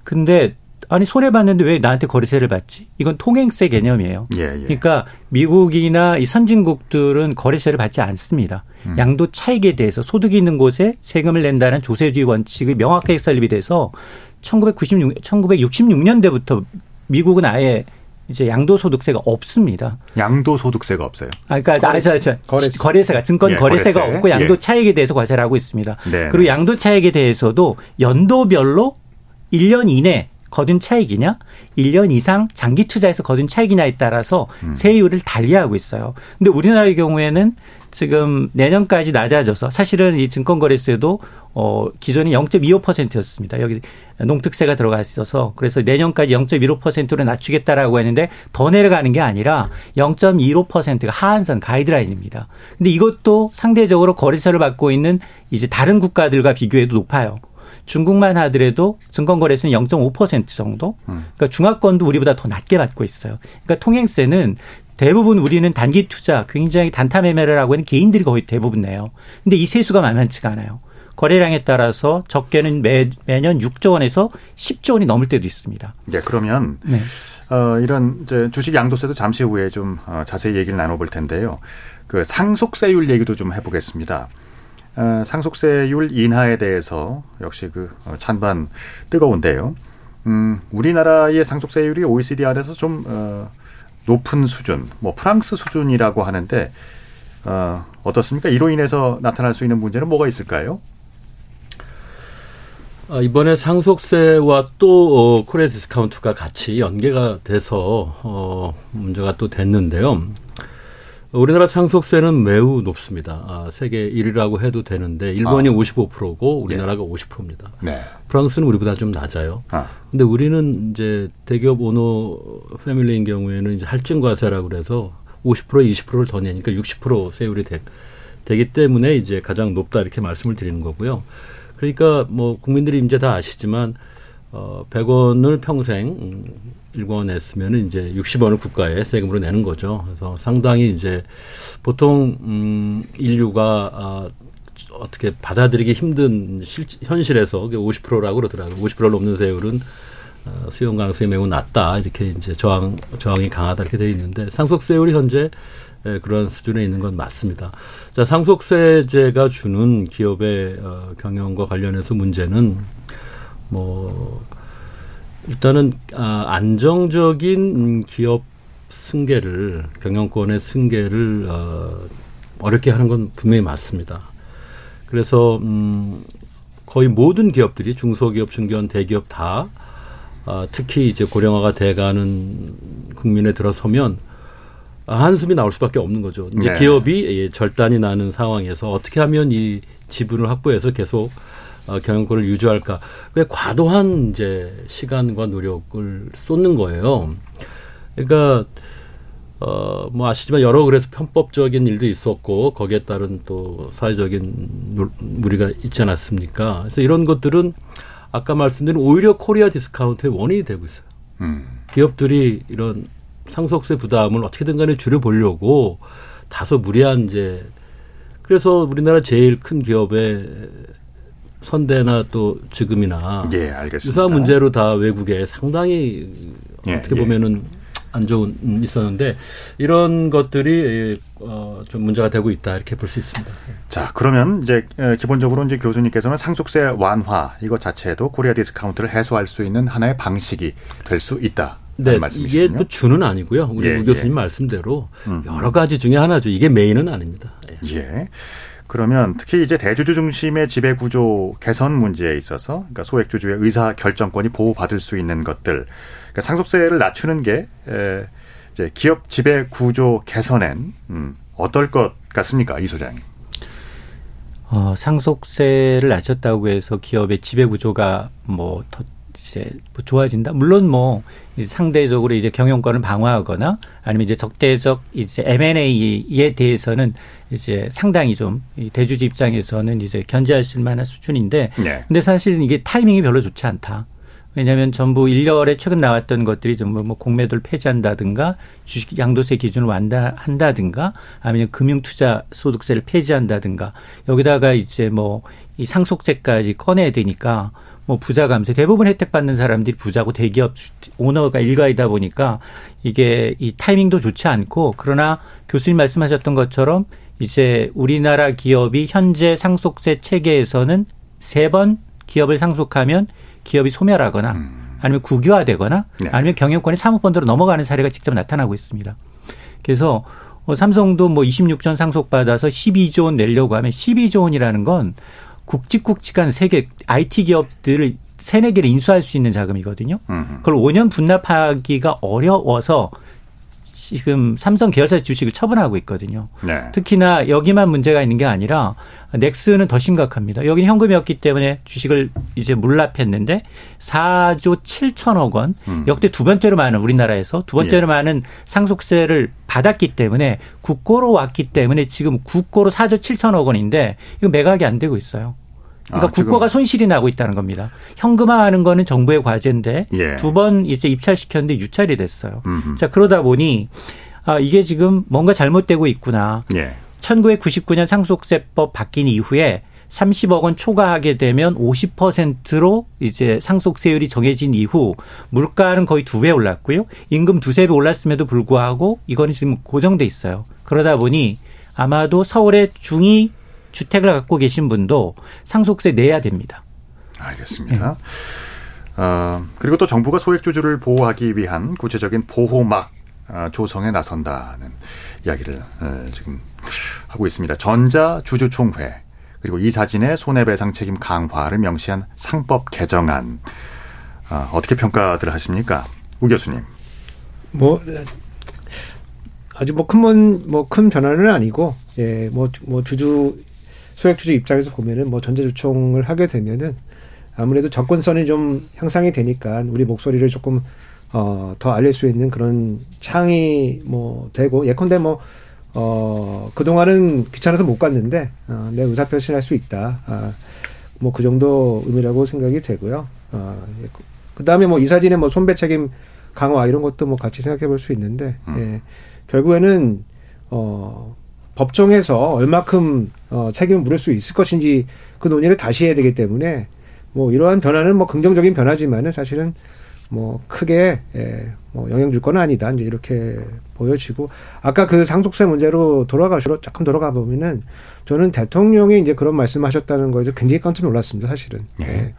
S9: 근데 아니 손해 봤는데 왜 나한테 거래세를 받지? 이건 통행세 개념이에요.
S2: 예, 예.
S9: 그러니까 미국이나 이 선진국들은 거래세를 받지 않습니다.
S2: 음.
S9: 양도 차익에 대해서 소득이 있는 곳에 세금을 낸다는 조세주의 원칙이 명확하게 설립이 돼서 1996, 1966년대부터 미국은 아예 이제 양도소득세가 없습니다.
S2: 양도소득세가 없어요.
S9: 아, 그러니까
S2: 거래세.
S9: 아, 저, 저,
S2: 거래세.
S9: 거래세가 증권
S2: 예,
S9: 거래세가
S2: 거래세.
S9: 없고 양도
S2: 예.
S9: 차익에 대해서 과세를 하고 있습니다.
S2: 네,
S9: 그리고 양도 차익에 대해서도 연도별로 1년 이내 거둔 차익이냐, 1년 이상 장기 투자에서 거둔 차익이냐에 따라서
S2: 음.
S9: 세율을 달리하고 있어요. 근데 우리나라의 경우에는 지금 내년까지 낮아져서 사실은 이 증권거래세도 어 기존이 0.25%였습니다. 여기 농특세가 들어가 있어서 그래서 내년까지 0.15%로 낮추겠다라고 했는데 더 내려가는 게 아니라 0.15%가 하한선 가이드라인입니다. 근데 이것도 상대적으로 거래세를 받고 있는 이제 다른 국가들과 비교해도 높아요. 중국만 하더라도 증권거래세는 0.5% 정도. 그러니까 중화권도 우리보다 더 낮게 받고 있어요. 그러니까 통행세는 대부분 우리는 단기 투자, 굉장히 단타 매매를 하고 있는 개인들이 거의 대부분 내요. 근데 이 세수가 만만치가 않아요. 거래량에 따라서 적게는 매, 매년 6조 원에서 10조 원이 넘을 때도 있습니다.
S2: 예, 그러면
S9: 네.
S2: 어, 이런 이제 주식 양도세도 잠시 후에 좀 어, 자세히 얘기를 나눠볼 텐데요. 그 상속세율 얘기도 좀 해보겠습니다. 어, 상속세율 인하에 대해서 역시 그 어, 찬반 뜨거운데요. 음, 우리나라의 상속세율이 OECD 안에서 좀 어, 높은 수준, 뭐 프랑스 수준이라고 하는데 어, 어떻습니까? 이로 인해서 나타날 수 있는 문제는 뭐가 있을까요?
S8: 아, 이번에 상속세와 또 어, 코리아 디스카운트가 같이 연계가 돼서 어, 문제가 또 됐는데요. 우리나라 상속세는 매우 높습니다. 아, 세계 1위라고 해도 되는데 일본이
S2: 아.
S8: 55%고 우리나라가 50%입니다.
S2: 네.
S8: 프랑스는 우리보다 좀 낮아요.
S2: 아.
S8: 근데 우리는 이제 대기업 오너 패밀리인 경우에는 이제 할증 과세라고 그래서 50% 20%를 더 내니까 60% 세율이 되, 되기 때문에 이제 가장 높다 이렇게 말씀을 드리는 거고요. 그러니까 뭐 국민들이 이제 다 아시지만 어 100원을 평생 음, 일궈냈으면 이제 60원을 국가에 세금으로 내는 거죠. 그래서 상당히 이제 보통 음 인류가 아 어떻게 받아들이기 힘든 실, 현실에서 50%라고 그러더라고요. 50%를 넘는 세율은 어, 수용 가능성이 매우 낮다. 이렇게 이제 저항, 저항이 강하다. 이렇게 되어 있는데 상속세율이 현재 예, 그런 수준에 있는 건 맞습니다. 자, 상속세제가 주는 기업의 어, 경영과 관련해서 문제는 뭐 일단은 아, 안정적인 기업 승계를 경영권의 승계를 어, 어렵게 하는 건 분명히 맞습니다. 그래서 음 거의 모든 기업들이 중소기업, 중견, 대기업 다 아, 특히 이제 고령화가 돼가는 국민에 들어서면 한숨이 나올 수밖에 없는 거죠. 이제 네. 기업이 예, 절단이 나는 상황에서 어떻게 하면 이 지분을 확보해서 계속 어, 경영권을 유지할까? 왜 과도한 이제 시간과 노력을 쏟는 거예요. 그러니까 어, 뭐 아시지만 여러 그래서 편법적인 일도 있었고 거기에 따른 또 사회적인 무리가 있지 않았습니까? 그래서 이런 것들은 아까 말씀드린 오히려 코리아 디스카운트의 원인이 되고 있어요. 음. 기업들이 이런 상속세 부담을 어떻게든 간에 줄여보려고 다소 무리한 이제 그래서 우리나라 제일 큰 기업의 선대나 또 지금이나
S2: 예, 알겠습니다.
S8: 유사한 문제로 다 외국에 상당히 예, 어떻게 예. 보면은 안 좋은 있었는데 이런 것들이 어, 좀 문제가 되고 있다 이렇게 볼 수 있습니다.
S2: 자 그러면 이제 기본적으로 이제 교수님께서는 상속세 완화 이것 자체도 코리아 디스카운트를 해소할 수 있는 하나의 방식이 될 수 있다.
S8: 네, 이게 또 주는 아니고요. 우리 예, 우 교수님 예. 말씀대로 음. 여러 가지 중에 하나죠. 이게 메인은 아닙니다.
S2: 예. 예. 그러면 특히 이제 대주주 중심의 지배 구조 개선 문제에 있어서 그러니까 소액 주주의 의사 결정권이 보호받을 수 있는 것들 그러니까 상속세를 낮추는 게 에, 이제 기업 지배 구조 개선엔 음, 어떨 것 같습니까, 이 소장님?
S9: 어, 상속세를 낮췄다고 해서 기업의 지배 구조가 뭐더 이제 뭐 좋아진다. 물론 뭐 상대적으로 이제 경영권을 방어하거나 아니면 이제 적대적 이제 M&A에 대해서는 이제 상당히 좀 대주주 입장에서는 이제 견제할 만한 수준인데, 네. 근데 사실 이게 타이밍이 별로 좋지 않다. 왜냐하면 전부 일렬에 최근 나왔던 것들이 전부 뭐 공매도를 폐지한다든가 주식 양도세 기준을 완화한다든가 아니면 금융투자 소득세를 폐지한다든가 여기다가 이제 뭐 이 상속세까지 꺼내야 되니까 뭐 부자 감세 대부분 혜택 받는 사람들이 부자고 대기업 오너가 일가이다 보니까 이게 이 타이밍도 좋지 않고 그러나 교수님 말씀하셨던 것처럼 이제 우리나라 기업이 현재 상속세 체계에서는 세 번 기업을 상속하면 기업이 소멸하거나 음. 아니면 국유화되거나 네. 아니면 경영권이 사모펀드로 넘어가는 사례가 직접 나타나고 있습니다. 그래서 어, 삼성도 뭐 26전 상속받아서 12조 원 내려고 하면 12조 원이라는 건 굵직굵직한 세계 IT 기업들을 세네 개를 인수할 수 있는 자금이거든요. 그걸 5년 분납하기가 어려워서 지금 삼성 계열사 주식을 처분하고 있거든요. 네. 특히나 여기만 문제가 있는 게 아니라 넥스는 더 심각합니다. 여기는 현금이었기 때문에 주식을 이제 물납했는데 4조 7천억 원 음. 역대 두 번째로 많은 우리나라에서 두 번째로 예. 많은 상속세를 받았기 때문에 국고로 왔기 때문에 지금 국고로 4조 7천억 원인데 이거 매각이 안 되고 있어요. 그러니까 아, 국고가 손실이 나고 있다는 겁니다. 현금화하는 거는 정부의 과제인데 예. 두번 이제 입찰시켰는데 유찰이 됐어요. 음흠. 자 그러다 보니 아 이게 지금 뭔가 잘못되고 있구나. 예. 1999년 상속세법 바뀐 이후에 30억 원 초과하게 되면 50%로 이제 상속세율이 정해진 이후 물가는 거의 두 배 올랐고요. 임금 두세 배 올랐음에도 불구하고 이거는 지금 고정돼 있어요. 그러다 보니 아마도 서울의 중위 주택을 갖고 계신 분도 상속세 내야 됩니다.
S2: 알겠습니다. 네. 어, 그리고 또 정부가 소액주주를 보호하기 위한 구체적인 보호막 어, 조성에 나선다는 이야기를 어, 지금 하고 있습니다. 전자주주총회 그리고 이 사진의 손해배상 책임 강화를 명시한 상법 개정안 어, 어떻게 평가들 하십니까, 우 교수님?
S10: 뭐 아주 뭐 큰 뭐 큰 변화는 아니고 예뭐뭐 뭐 주주 소액 주주 입장에서 보면은 뭐 전자주총을 하게 되면은 아무래도 접근성이 좀 향상이 되니까 우리 목소리를 조금 어, 더 알릴 수 있는 그런 창이 뭐 되고 예컨대 뭐 어, 그동안은 귀찮아서 못 갔는데 어, 내 의사 표시할 수 있다. 아, 뭐 그 정도 의미라고 생각이 되고요. 어, 그다음에 뭐 이사진의 뭐 손배 책임 강화 이런 것도 뭐 같이 생각해 볼 수 있는데 음. 예. 결국에는 어 법정에서 얼마큼 어 책임을 물을 수 있을 것인지 그 논의를 다시 해야 되기 때문에 뭐 이러한 변화는 뭐 긍정적인 변화지만은 사실은 뭐 크게 예, 뭐 영향 줄 건 아니다 이제 이렇게 보여지고 아까 그 상속세 문제로 돌아가시로 조금 돌아가 보면은 저는 대통령이 이제 그런 말씀하셨다는 거에서 굉장히 깜짝 놀랐습니다 사실은 예. 예.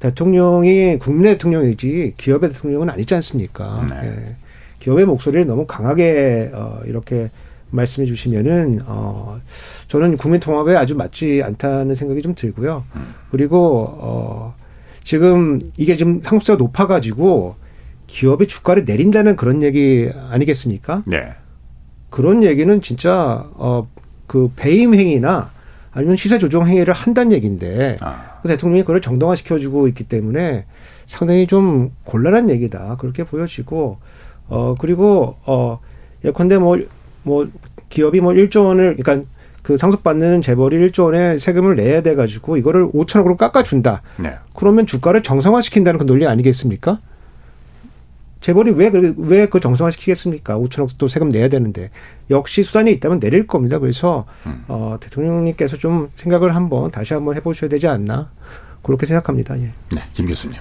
S10: 대통령이 국민의 대통령이지 기업의 대통령은 아니지 않습니까? 네. 예. 기업의 목소리를 너무 강하게 어 이렇게 말씀해 주시면은 어 저는 국민 통합에 아주 맞지 않다는 생각이 좀 들고요. 음. 그리고 어 지금 이게 지금 상속세가 높아 가지고 기업의 주가를 내린다는 그런 얘기 아니겠습니까? 네. 그런 얘기는 진짜 어그 배임 행위나 아니면 시세 조정 행위를 한다는 얘기인데 아. 그 대통령이 그걸 정당화 시켜주고 있기 때문에 상당히 좀 곤란한 얘기다 그렇게 보여지고 어 그리고 어 예컨대 뭐 뭐뭐 기업이 뭐 1조 원을 그러니까 그 상속받는 재벌이 1조 원의 세금을 내야 돼 가지고 이거를 5천억으로 깎아 준다. 네. 그러면 주가를 정상화시킨다는 그 논리 아니겠습니까? 재벌이 왜, 왜그 정상화시키겠습니까? 5천억 도 세금 내야 되는데. 역시 수단이 있다면 내릴 겁니다. 그래서, 음. 어, 대통령님께서 좀 생각을 한번 다시 한번 해보셔야 되지 않나. 그렇게 생각합니다. 예.
S2: 네, 김 교수님.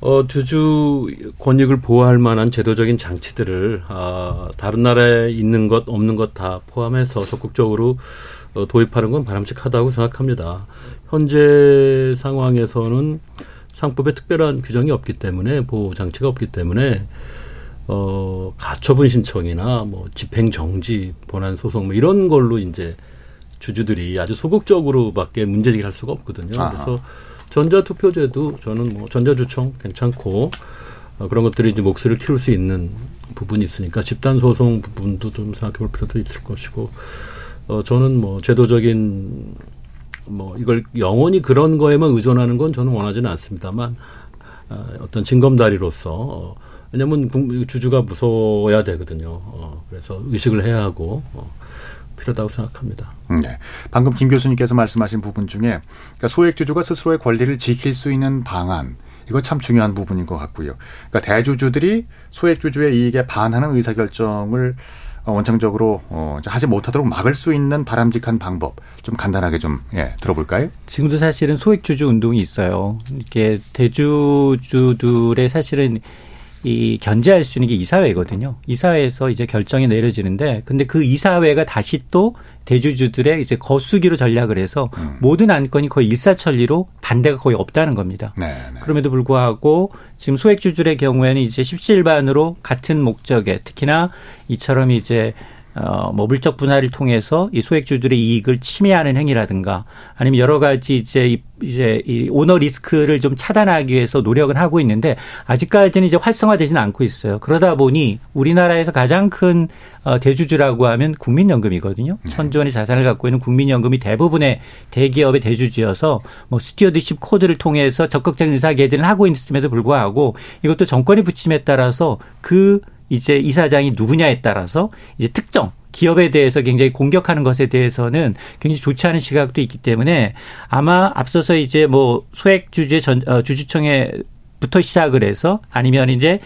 S8: 어, 주주 권익을 보호할 만한 제도적인 장치들을, 아, 다른 나라에 있는 것, 없는 것 다 포함해서 적극적으로 어, 도입하는 건 바람직하다고 생각합니다. 현재 상황에서는 상법에 특별한 규정이 없기 때문에 보호 장치가 없기 때문에 어 가처분 신청이나 뭐 집행 정지 본안 소송 뭐 이런 걸로 이제 주주들이 아주 소극적으로밖에 문제 제기할 수가 없거든요. 아하. 그래서 전자 투표제도 저는 뭐 전자 주청 괜찮고 어, 그런 것들이 이제 목소리를 키울 수 있는 부분이 있으니까 집단 소송 부분도 좀 생각해 볼 필요도 있을 것이고 어, 저는 뭐 제도적인 뭐 이걸 영원히 그런 거에만 의존하는 건 저는 원하지는 않습니다만 어, 어떤 징검다리로서 어, 왜냐하면 주주가 무서워야 되거든요. 어, 그래서 의식을 해야 하고 어, 필요하다고 생각합니다.
S2: 네. 방금 김 교수님께서 말씀하신 부분 중에 그러니까 소액주주가 스스로의 권리를 지킬 수 있는 방안 이거 참 중요한 부분인 것 같고요. 그러니까 대주주들이 소액주주의 이익에 반하는 의사결정을 어, 원천적으로 어, 하지 못하도록 막을 수 있는 바람직한 방법 좀 간단하게 좀 예, 들어볼까요?
S9: 지금도 사실은 소액주주 운동이 있어요. 이게 대주주들의 사실은 이 견제할 수 있는 게 이사회거든요. 이사회에서 이제 결정이 내려지는데 근데 그 이사회가 다시 또 대주주들의 이제 거수기로 전략을 해서 음. 모든 안건이 거의 일사천리로 반대가 거의 없다는 겁니다. 네, 네. 그럼에도 불구하고 지금 소액주주의 경우에는 이제 십시일반으로 같은 목적에 특히나 이처럼 이제 어, 뭐 물적 분할을 통해서 이 소액주들의 이익을 침해하는 행위라든가 아니면 여러 가지 이제 이, 이제 이 오너 리스크를 좀 차단하기 위해서 노력을 하고 있는데 아직까지는 이제 활성화되지는 않고 있어요. 그러다 보니 우리나라에서 가장 큰 어, 대주주라고 하면 국민연금이거든요. 네. 천조 원의 자산을 갖고 있는 국민연금이 대부분의 대기업의 대주주여서 뭐 stewardship code를 통해서 적극적인 의사 개진을 하고 있음에도 불구하고 이것도 정권의 부침에 따라서 그 이제 이사장이 누구냐에 따라서 이제 특정 기업에 대해서 굉장히 공격하는 것에 대해서는 굉장히 좋지 않은 시각도 있기 때문에 아마 앞서서 이제 뭐 소액 주주의 전, 어, 주주청에 부터 시작을 해서 아니면 이제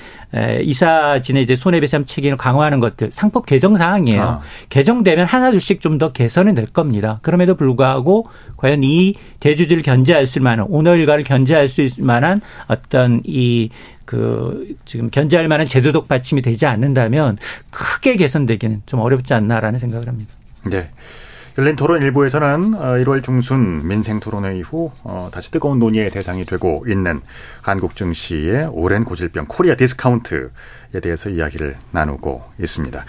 S9: 이사진의 이제 손해배상 책임을 강화하는 것들 상법 개정 사항이에요. 아. 개정되면 하나둘씩 좀 더 개선은 될 겁니다. 그럼에도 불구하고 과연 이 대주주를 견제할 수 있는 만한 오너 일가를 견제할 수 있을 만한 어떤 이 그 지금 견제할 만한 제도적 받침이 되지 않는다면 크게 개선되기는 좀 어렵지 않나라는 생각을 합니다.
S2: 네. 열린 토론 일부에서는 1월 어, 중순 민생 토론회 이후 어, 다시 뜨거운 논의의 대상이 되고 있는 한국 증시의 오랜 고질병 코리아 디스카운트에 대해서 이야기를 나누고 있습니다.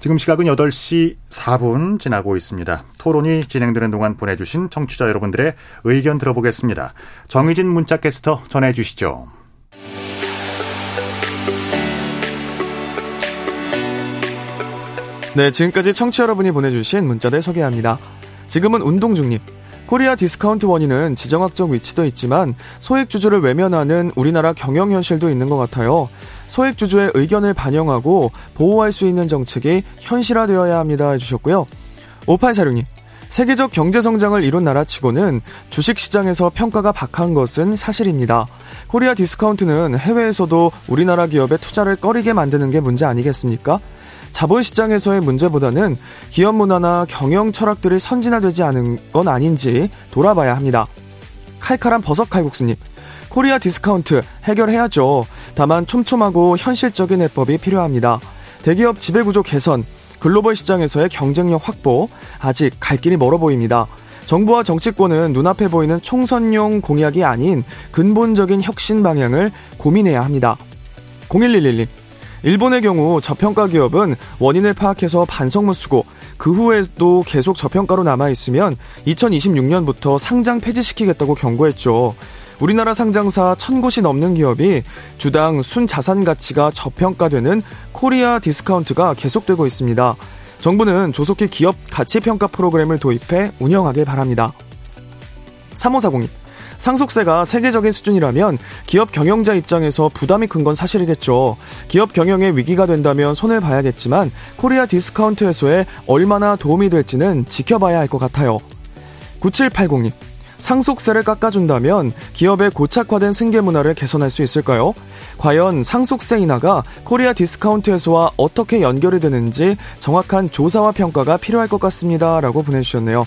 S2: 지금 시각은 8시 4분 지나고 있습니다. 토론이 진행되는 동안 보내주신 청취자 여러분들의 의견 들어보겠습니다. 정의진 문자 캐스터 전해주시죠.
S11: 네, 지금까지 청취 여러분이 보내주신 문자들 소개합니다. 지금은 운동 중님. 코리아 디스카운트 원인은 지정학적 위치도 있지만 소액 주주를 외면하는 우리나라 경영 현실도 있는 것 같아요. 소액 주주의 의견을 반영하고 보호할 수 있는 정책이 현실화되어야 합니다 해주셨고요. 5846님. 세계적 경제 성장을 이룬 나라치고는 주식 시장에서 평가가 박한 것은 사실입니다. 코리아 디스카운트는 해외에서도 우리나라 기업의 투자를 꺼리게 만드는 게 문제 아니겠습니까? 자본 시장에서의 문제보다는 기업 문화나 경영 철학들이 선진화되지 않은 건 아닌지 돌아봐야 합니다. 칼칼한 버섯 칼국수님. 코리아 디스카운트 해결해야죠. 다만 촘촘하고 현실적인 해법이 필요합니다. 대기업 지배구조 개선, 글로벌 시장에서의 경쟁력 확보, 아직 갈 길이 멀어 보입니다. 정부와 정치권은 눈앞에 보이는 총선용 공약이 아닌 근본적인 혁신 방향을 고민해야 합니다. 0111님. 일본의 경우 저평가 기업은 원인을 파악해서 반성문 쓰고 그 후에도 계속 저평가로 남아있으면 2026년부터 상장 폐지시키겠다고 경고했죠. 우리나라 상장사 천곳이 넘는 기업이 주당 순자산 가치가 저평가되는 코리아 디스카운트가 계속되고 있습니다. 정부는 조속히 기업 가치평가 프로그램을 도입해 운영하길 바랍니다. 3540님. 상속세가 세계적인 수준이라면 기업 경영자 입장에서 부담이 큰 건 사실이겠죠. 기업 경영에 위기가 된다면 손을 봐야겠지만 코리아 디스카운트 해소에 얼마나 도움이 될지는 지켜봐야 할 것 같아요. 9780님. 상속세를 깎아준다면 기업의 고착화된 승계 문화를 개선할 수 있을까요? 과연 상속세 인하가 코리아 디스카운트 해소와 어떻게 연결이 되는지 정확한 조사와 평가가 필요할 것 같습니다. 라고 보내주셨네요.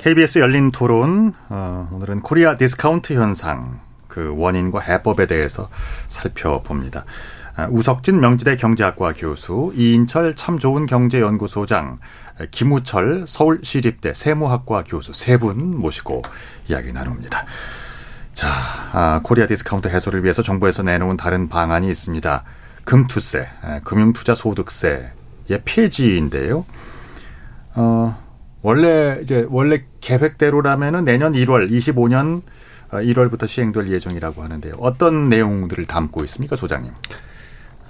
S2: KBS 열린 토론 어, 오늘은 코리아 디스카운트 현상 그 원인과 해법에 대해서 살펴봅니다. 아, 우석진 명지대 경제학과 교수, 이인철 참 좋은 경제연구소장, 김우철 서울시립대 세무학과 교수 세 분 모시고 이야기 나눕니다. 자, 아, 코리아 디스카운트 해소를 위해서 정부에서 내놓은 다른 방안이 있습니다. 금투세, 금융투자소득세의 폐지인데요. 어, 원래 이제 원래 계획대로라면은 내년 1월 25년 1월부터 시행될 예정이라고 하는데요. 어떤 내용들을 담고 있습니까, 소장님?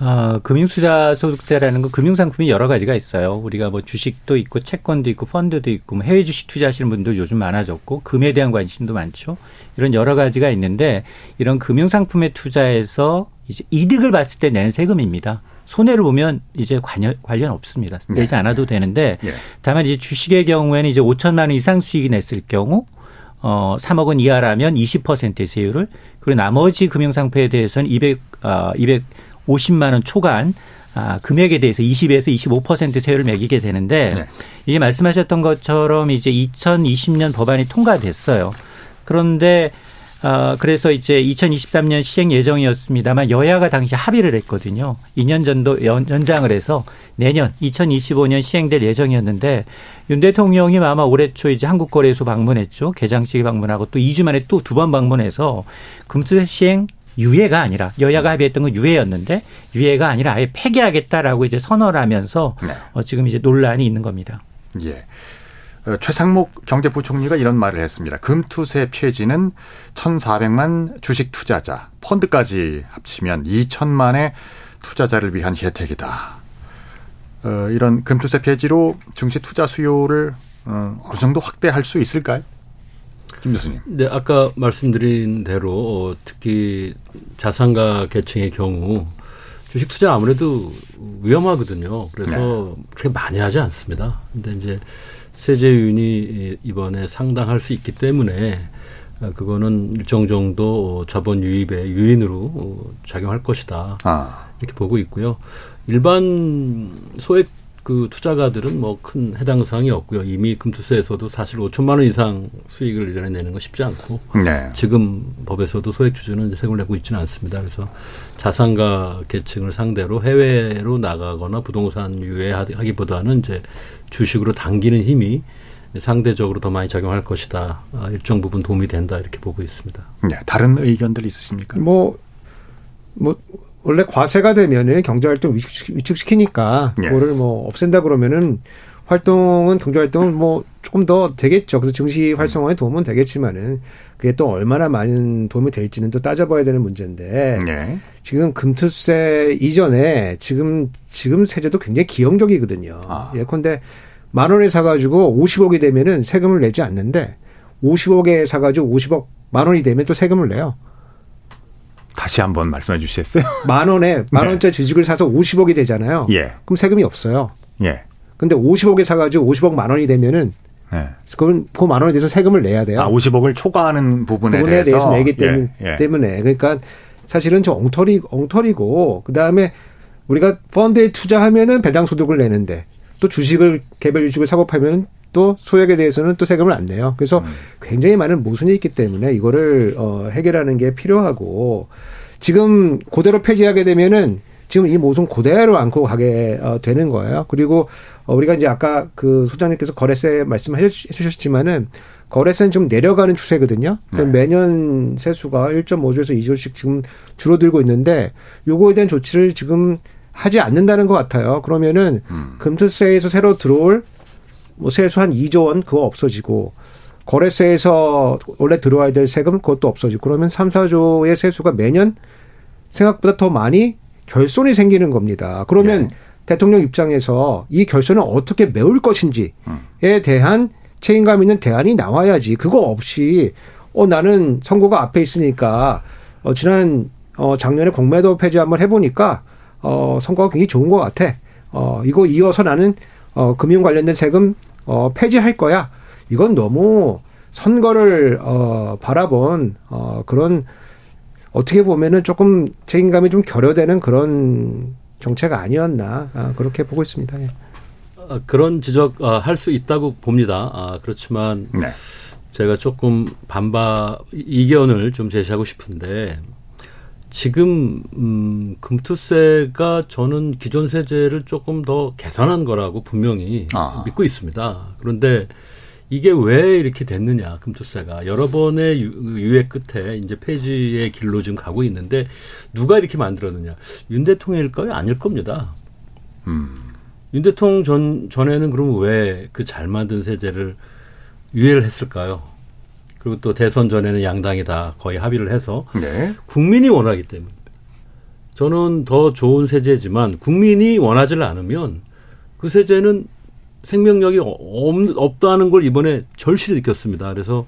S9: 어, 금융투자 소득세라는 건 금융상품이 여러 가지가 있어요. 우리가 뭐 주식도 있고 채권도 있고 펀드도 있고 뭐 해외 주식 투자하시는 분들 요즘 많아졌고 금에 대한 관심도 많죠. 이런 여러 가지가 있는데 이런 금융상품에 투자해서 이제 이득을 봤을 때 내는 세금입니다. 손해를 보면 이제 관련, 관련 없습니다. 내지 네. 않아도 되는데 네. 다만 이제 주식의 경우에는 이제 5천만 원 이상 수익이 냈을 경우 어 3억 원 이하라면 20%의 세율을 그리고 나머지 금융상품에 대해서는 200 어, 250만 원 초간 아, 금액에 대해서 20에서 25% 세율을 매기게 되는데 네. 이게 말씀하셨던 것처럼 이제 2020년 법안이 통과됐어요. 그런데 어, 그래서 이제 2023년 시행 예정이었습니다만 여야가 당시 합의를 했거든요. 2년 전도 연, 연장을 해서 내년 2025년 시행될 예정이었는데 윤 대통령이 아마 올해 초 이제 한국거래소 방문했죠. 개장식 방문하고 또 2주 만에 또 두 번 방문해서 금투 시행 유예가 아니라 여야가 합의했던 건 유예였는데 유예가 아니라 아예 폐기하겠다라고 이제 선언을 하면서 네. 어, 지금 이제 논란이 있는 겁니다.
S2: 예. 어, 최상목 경제부총리가 이런 말을 했습니다. 금투세 폐지는 1,400만 주식 투자자, 펀드까지 합치면 2천만의 투자자를 위한 혜택이다. 어, 이런 금투세 폐지로 증시 투자 수요를 어, 어느 정도 확대할 수 있을까요? 김 교수님.
S8: 네, 아까 말씀드린 대로 어, 특히 자산가 계층의 경우 주식 투자 아무래도 위험하거든요. 그래서 네. 그렇게 많이 하지 않습니다. 근데 이제 세제 유인이 이번에 상당할 수 있기 때문에 어, 그거는 일정 정도 자본 유입의 유인으로 작용할 것이다. 아. 이렇게 보고 있고요. 일반 소액 그 투자가들은 뭐 큰 해당 사항이 없고요. 이미 금투세에서도 사실 5천만 원 이상 수익을 1년에 내는 거 쉽지 않고
S2: 네.
S8: 지금 법에서도 소액 주주는 세금을 내고 있지는 않습니다. 그래서 자산가 계층을 상대로 해외로 나가거나 부동산 유예하기보다는 이제 주식으로 당기는 힘이 상대적으로 더 많이 작용할 것이다. 아, 일정 부분 도움이 된다 이렇게 보고 있습니다.
S2: 네, 다른 의견들 있으십니까?
S10: 뭐, 뭐, 원래 과세가 되면은 경제활동 위축, 시키니까
S2: 예.
S10: 그거를 뭐 없앤다 그러면은 활동은 경제활동은 뭐 조금 더 되겠죠. 그래서 증시 활성화에 도움은 되겠지만은 그게 또 얼마나 많은 도움이 될지는 또 따져봐야 되는 문제인데
S2: 네.
S10: 지금 금투세 이전에 지금 지금 세제도 굉장히 기형적이거든요. 예컨대 만 원에 사가지고 50억이 되면은 세금을 내지 않는데 50억에 사가지고 50억 만 원이 되면 또 세금을 내요.
S2: 다시 한번 말씀해 주시겠어요?
S10: 만 원에 만 원짜 리 주식을 사서 50억이 되잖아요.
S2: 예.
S10: 그럼 세금이 없어요.
S2: 예.
S10: 근데 50억에 사가지고 50억 만 원이 되면은
S2: 네.
S10: 그건 그 만 원에 대해서 세금을 내야 돼요.
S2: 아, 50억을 초과하는 부분에,
S10: 부분에
S2: 대해서,
S10: 대해서 내기 때문,
S2: 예, 예.
S10: 때문에 그러니까 사실은 저 엉터리 엉터리고 그 다음에 우리가 펀드에 투자하면은 배당 소득을 내는데 또 주식을 개별 주식을 사고 팔면 또 소액에 대해서는 또 세금을 안 내요. 그래서
S2: 음.
S10: 굉장히 많은 모순이 있기 때문에 이거를 어 해결하는 게 필요하고 지금 그대로 폐지하게 되면은 지금 이 모순 그대로 안고 가게 어, 되는 거예요. 그리고 어, 우리가 이제 아까 그 소장님께서 거래세 말씀해 주셨지만은 거래세는 지금 내려가는 추세거든요.
S2: 네.
S10: 매년 세수가 1.5조에서 2조씩 지금 줄어들고 있는데 요거에 대한 조치를 지금 하지 않는다는 것 같아요. 그러면은
S2: 음.
S10: 금투세에서 새로 들어올 뭐 세수 한 2조 원 그거 없어지고 거래세에서 원래 들어와야 될 세금 그것도 없어지고 그러면 3, 4조의 세수가 매년 생각보다 더 많이 결손이 생기는 겁니다. 그러면 대통령 입장에서 이 결손을 어떻게 메울 것인지에 대한 책임감 있는 대안이 나와야지. 그거 없이 어 나는 선거가 앞에 있으니까 어 지난 어 작년에 공매도 폐지 한번 해 보니까 어 선거가 굉장히 좋은 것 같아. 어 이거 이어서 나는 어 금융 관련된 세금 어 폐지할 거야. 이건 너무 선거를 어 바라본 어 그런 어떻게 보면은 조금 책임감이 좀 결여되는 그런 정책 아니었나 아, 그렇게 보고 있습니다. 예.
S8: 아, 그런 지적 아, 할수 있다고 봅니다. 아, 그렇지만
S2: 네.
S8: 제가 조금 반박 이견을 좀 제시하고 싶은데 지금 음, 금투세가 저는 기존 세제를 조금 더 개선한 거라고 분명히
S2: 아.
S8: 믿고 있습니다. 그런데 이게 왜 이렇게 됐느냐 금투세가 여러 번의 유- 유예 끝에 이제 폐지의 길로 지금 가고 있는데 누가 이렇게 만들었느냐 윤 대통령일까요? 아닐 겁니다.
S2: 음.
S8: 윤 대통령 전 전에는 그럼 왜 그 잘 만든 세제를 유예를 했을까요? 그리고 또 대선 전에는 양당이 다 거의 합의를 해서
S2: 네.
S8: 국민이 원하기 때문에 저는 더 좋은 세제지만 국민이 원하지를 않으면 그 세제는 생명력이 없, 없다는 걸 이번에 절실히 느꼈습니다. 그래서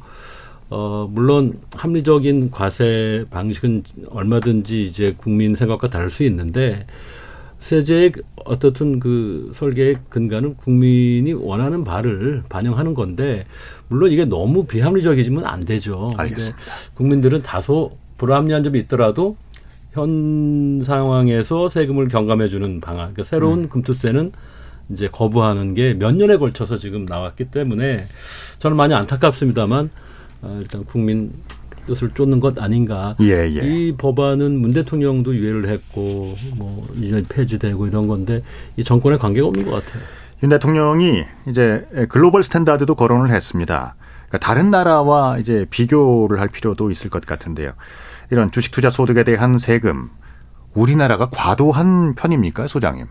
S8: 어 물론 합리적인 과세 방식은 얼마든지 이제 국민 생각과 다를 수 있는데 세제의 어떻든 그 설계의 근간은 국민이 원하는 바를 반영하는 건데 물론 이게 너무 비합리적이지면 안 되죠.
S2: 알겠습니다.
S8: 국민들은 다소 불합리한 점이 있더라도 현 상황에서 세금을 경감해 주는 방안, 그러니까 새로운 금투세는 이제 거부하는 게 몇 년에 걸쳐서 지금 나왔기 때문에 저는 많이 안타깝습니다만 어, 일단 국민 뜻을 쫓는 것 아닌가.
S2: 예, 예.
S8: 이 법안은 문 대통령도 유예를 했고 뭐 이제 폐지되고 이런 건데 이 정권에 관계가 없는 것 같아요.
S2: 윤 대통령이 이제 글로벌 스탠다드도 거론을 했습니다. 그러니까 다른 나라와 이제 비교를 할 필요도 있을 것 같은데요. 이런 주식 투자 소득에 대한 세금 우리나라가 과도한 편입니까, 소장님?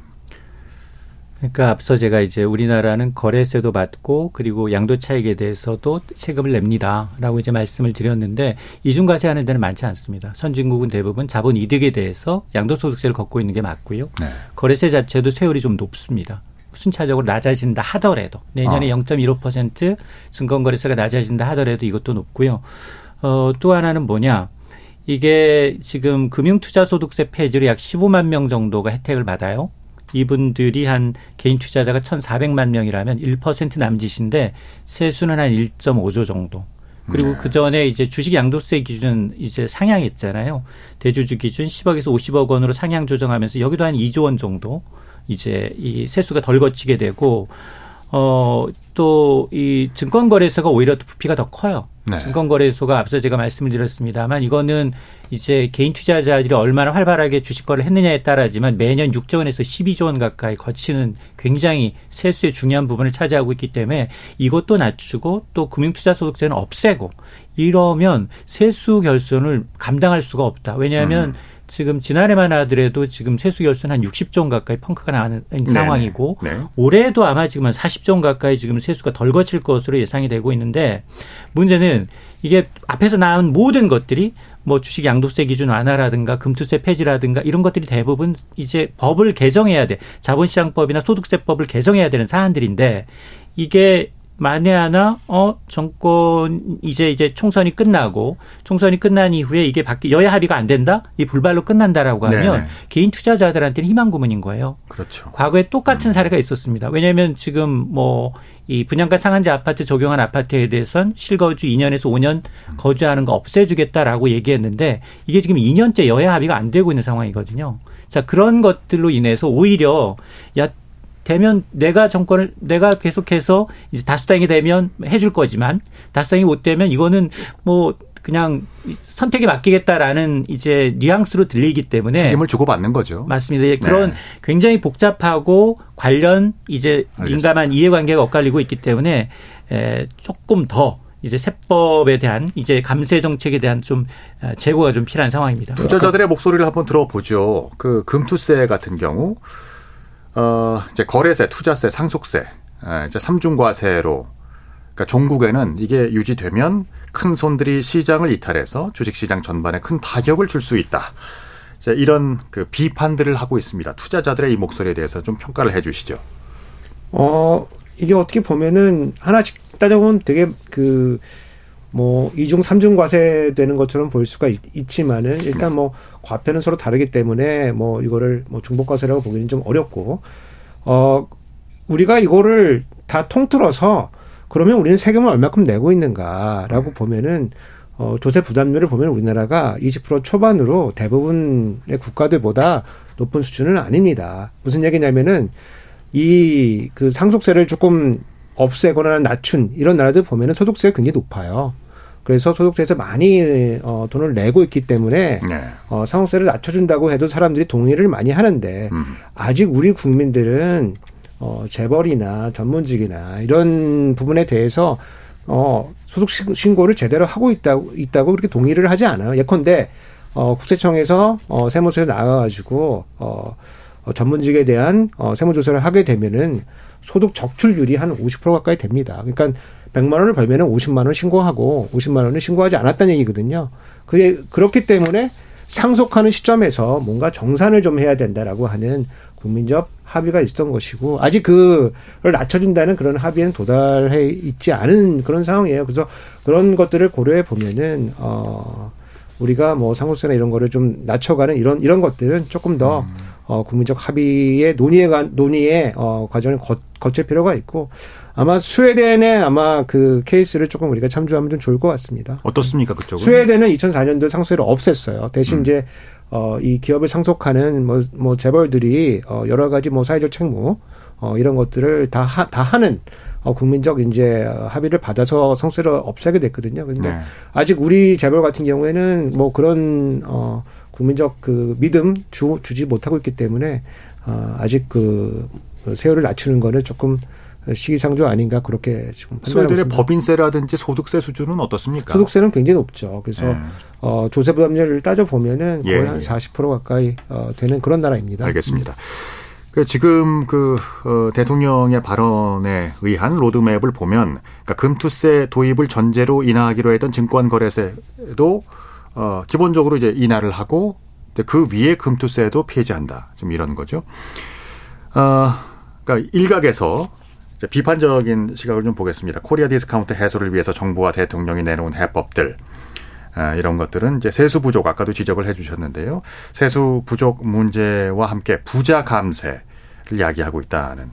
S9: 그러니까 앞서 제가 이제 우리나라는 거래세도 받고 그리고 양도 차익에 대해서도 세금을 냅니다라고 이제 말씀을 드렸는데 이중과세 하는 데는 많지 않습니다. 선진국은 대부분 자본 이득에 대해서 양도소득세를 걷고 있는 게 맞고요.
S2: 네.
S9: 거래세 자체도 세율이 좀 높습니다. 순차적으로 낮아진다 하더라도 내년에
S2: 아.
S9: 0.15% 증권거래세가 낮아진다 하더라도 이것도 높고요. 어, 또 하나는 뭐냐? 이게 지금 금융투자소득세 폐지로 약 15만 명 정도가 혜택을 받아요. 이분들이 한 개인 투자자가 1,400만 명이라면 1% 남짓인데 세수는 한 1.5조 정도. 그리고 그 전에 이제 주식 양도세 기준 이제 상향했잖아요. 대주주 기준 10억에서 50억 원으로 상향 조정하면서 여기도 한 2조 원 정도 이제 이 세수가 덜 거치게 되고 어, 또, 이 증권거래소가 오히려 부피가 더 커요. 네. 증권거래소가 앞서 제가 말씀을 드렸습니다만 이거는 이제 개인 투자자들이 얼마나 활발하게 주식 거래를 했느냐에 따라지만 매년 6조 원에서 12조 원 가까이 거치는 굉장히 세수의 중요한 부분을 차지하고 있기 때문에 이것도 낮추고 또 금융투자소득세는 없애고 이러면 세수 결손을 감당할 수가 없다. 왜냐하면 음. 지금 지난해만 하더라도 지금 세수 결손 한 60조 원 가까이 펑크가 나는 상황이고 네. 올해도 아마 지금 한 40조 원 가까이 지금 세수가 덜 거칠 것으로 예상이 되고 있는데 문제는 이게 앞에서 나온 모든 것들이 뭐 주식 양도세 기준 완화라든가 금투세 폐지라든가 이런 것들이 대부분 이제 법을 개정해야 돼. 자본시장법이나 소득세법을 개정해야 되는 사안들인데 이게 만에 하나 어 정권 이제 이제 총선이 끝나고 총선이 끝난 이후에 이게 바뀌 여야 합의가 안 된다 이 불발로 끝난다라고 하면 네네. 개인 투자자들한테는 희망 고문인 거예요.
S2: 그렇죠.
S9: 과거에 똑같은 음. 사례가 있었습니다. 왜냐하면 지금 뭐 이 분양가 상한제 아파트 적용한 아파트에 대해선 실거주 2년에서 5년 거주하는 거 없애주겠다라고 얘기했는데 이게 지금 2년째 여야 합의가 안 되고 있는 상황이거든요. 자 그런 것들로 인해서 오히려 야 되면 내가 정권을 내가 계속해서 이제 다수당이 되면 해줄 거지만 다수당이 못 되면 이거는 뭐 그냥 선택에 맡기겠다라는 이제 뉘앙스로 들리기 때문에
S2: 책임을 주고받는 거죠.
S9: 맞습니다. 네. 그런 굉장히 복잡하고 관련 이제 알겠습니다. 민감한 이해관계가 엇갈리고 있기 때문에 에, 조금 더 이제 세법에 대한 이제 감세 정책에 대한 좀 제고가 좀 필요한 상황입니다.
S2: 투자자들의 목소리를 한번 들어보죠. 그 금투세 같은 경우 어, 이제 거래세, 투자세, 상속세, 이제 삼중과세로 그러니까 종국에는 이게 유지되면 큰 손들이 시장을 이탈해서 주식시장 전반에 큰 타격을 줄 수 있다. 이제 이런 그 비판들을 하고 있습니다. 투자자들의 이 목소리에 대해서 좀 평가를 해 주시죠.
S10: 어, 이게 어떻게 보면은 하나씩 따져보면 되게 그, 뭐, 이중, 삼중 과세 되는 것처럼 볼 수가 있, 지만은 일단 뭐, 과표는 서로 다르기 때문에 뭐 이거를 뭐 중복 과세라고 보기는 좀 어렵고 어 우리가 이거를 다 통틀어서 그러면 우리는 세금을 얼마큼 내고 있는가라고 네. 보면은 어 조세 부담률을 보면 우리나라가 20% 초반으로 대부분의 국가들보다 높은 수준은 아닙니다. 무슨 얘기냐면은 이 그 상속세를 조금 없애거나 낮춘 이런 나라들 보면은 소득세가 굉장히 높아요. 그래서 소득세에서 많이 어, 돈을 내고 있기 때문에 네. 어, 상속세를 낮춰준다고 해도 사람들이 동의를 많이 하는데 음. 아직 우리 국민들은 어, 재벌이나 전문직이나 이런 부분에 대해서 어, 소득 신고를 제대로 하고 있다고 있다고 그렇게 동의를 하지 않아요. 예컨대 어, 국세청에서 어, 세무서에 나와가지고 어, 어, 전문직에 대한 어, 세무조사를 하게 되면은 소득 적출률이 한 50% 가까이 됩니다. 그러니까 100만 원을 벌면은 50만 원 신고하고 50만 원을 신고하지 않았다는 얘기거든요. 그게 그렇기 때문에 상속하는 시점에서 뭔가 정산을 좀 해야 된다라고 하는 국민적 합의가 있었던 것이고 아직 그를 낮춰준다는 그런 합의는 도달해 있지 않은 그런 상황이에요. 그래서 그런 것들을 고려해 보면은 어 우리가 뭐 상속세나 이런 거를 좀 낮춰가는 이런 이런 것들은 조금 더 음. 어, 국민적 합의의 논의에 관, 논의의 어, 과정을 거, 거칠 필요가 있고 아마 스웨덴의 아마 그 케이스를 조금 우리가 참조하면 좀 좋을 것 같습니다.
S2: 어떻습니까 그쪽은?
S10: 스웨덴은 2004년도 상속세를 없앴어요. 대신 음. 이제 어, 이 기업을 상속하는 뭐, 뭐 재벌들이 어, 여러 가지 뭐 사회적 책무 어, 이런 것들을 다, 하, 다 하는 어, 국민적 이제 합의를 받아서 상속세를 없애게 됐거든요. 근데 네. 아직 우리 재벌 같은 경우에는 뭐 그런 어, 국민적 그 믿음 주, 주지 못하고 있기 때문에 어, 아직 그 세율을 낮추는 거는 조금 시기상조 아닌가 그렇게 지금
S2: 스웨덴의 법인세라든지 소득세 수준은 어떻습니까?
S10: 소득세는 굉장히 높죠. 그래서 예. 어, 조세 부담률을 따져 보면은 거의 예. 한 40% 가까이 어, 되는 그런 나라입니다.
S2: 알겠습니다. 그 지금 그 어, 대통령의 발언에 의한 로드맵을 보면 그러니까 금투세 도입을 전제로 인하하기로 했던 증권거래세도 어, 기본적으로 이제 인하를 하고 그 위에 금투세도 폐지한다. 좀 이런 거죠. 어, 그러니까 일각에서 비판적인 시각을 좀 보겠습니다. 코리아 디스카운트 해소를 위해서 정부와 대통령이 내놓은 해법들. 아, 이런 것들은 이제 세수 부족 아까도 지적을 해 주셨는데요. 세수 부족 문제와 함께 부자 감세를 이야기하고 있다는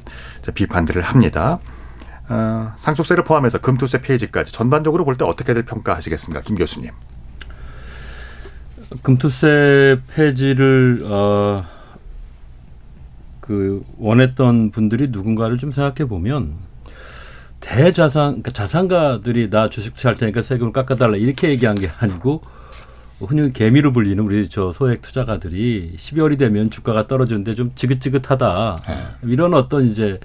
S2: 비판들을 합니다. 어, 상속세를 포함해서 금투세 폐지까지 전반적으로 볼 때 어떻게들 평가하시겠습니까, 김 교수님?
S8: 금투세 폐지를 어, 그 원했던 분들이 누군가를 좀 생각해 보면 대자산 그러니까 자산가들이 나 주식 투자할 테니까 세금을 깎아달라 이렇게 얘기한 게 아니고 흔히 개미로 불리는 우리 저 소액 투자가들이 12월이 되면 주가가 떨어지는데 좀 지긋지긋하다 네. 이런 어떤 이제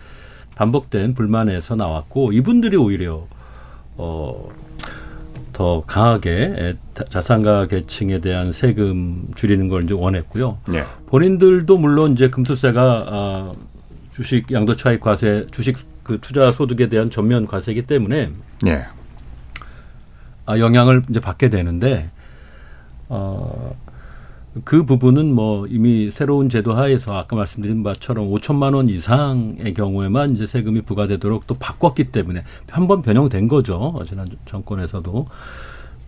S8: 반복된 불만에서 나왔고 이분들이 오히려 어. 더 강하게 자산가 계층에 대한 세금 줄이는 걸 이제 원했고요. 네. 본인들도 물론 이제 금투세가 아, 주식 양도 차익 과세, 주식 그 투자 소득에 대한 전면 과세이기 때문에 네. 아, 영향을 이제 받게 되는데 어, 그 부분은 뭐 이미 새로운 제도 하에서 아까 말씀드린 바처럼 5천만 원 이상의 경우에만 이제 세금이 부과되도록 또 바꿨기 때문에 한 번 변형된 거죠. 지난 정권에서도.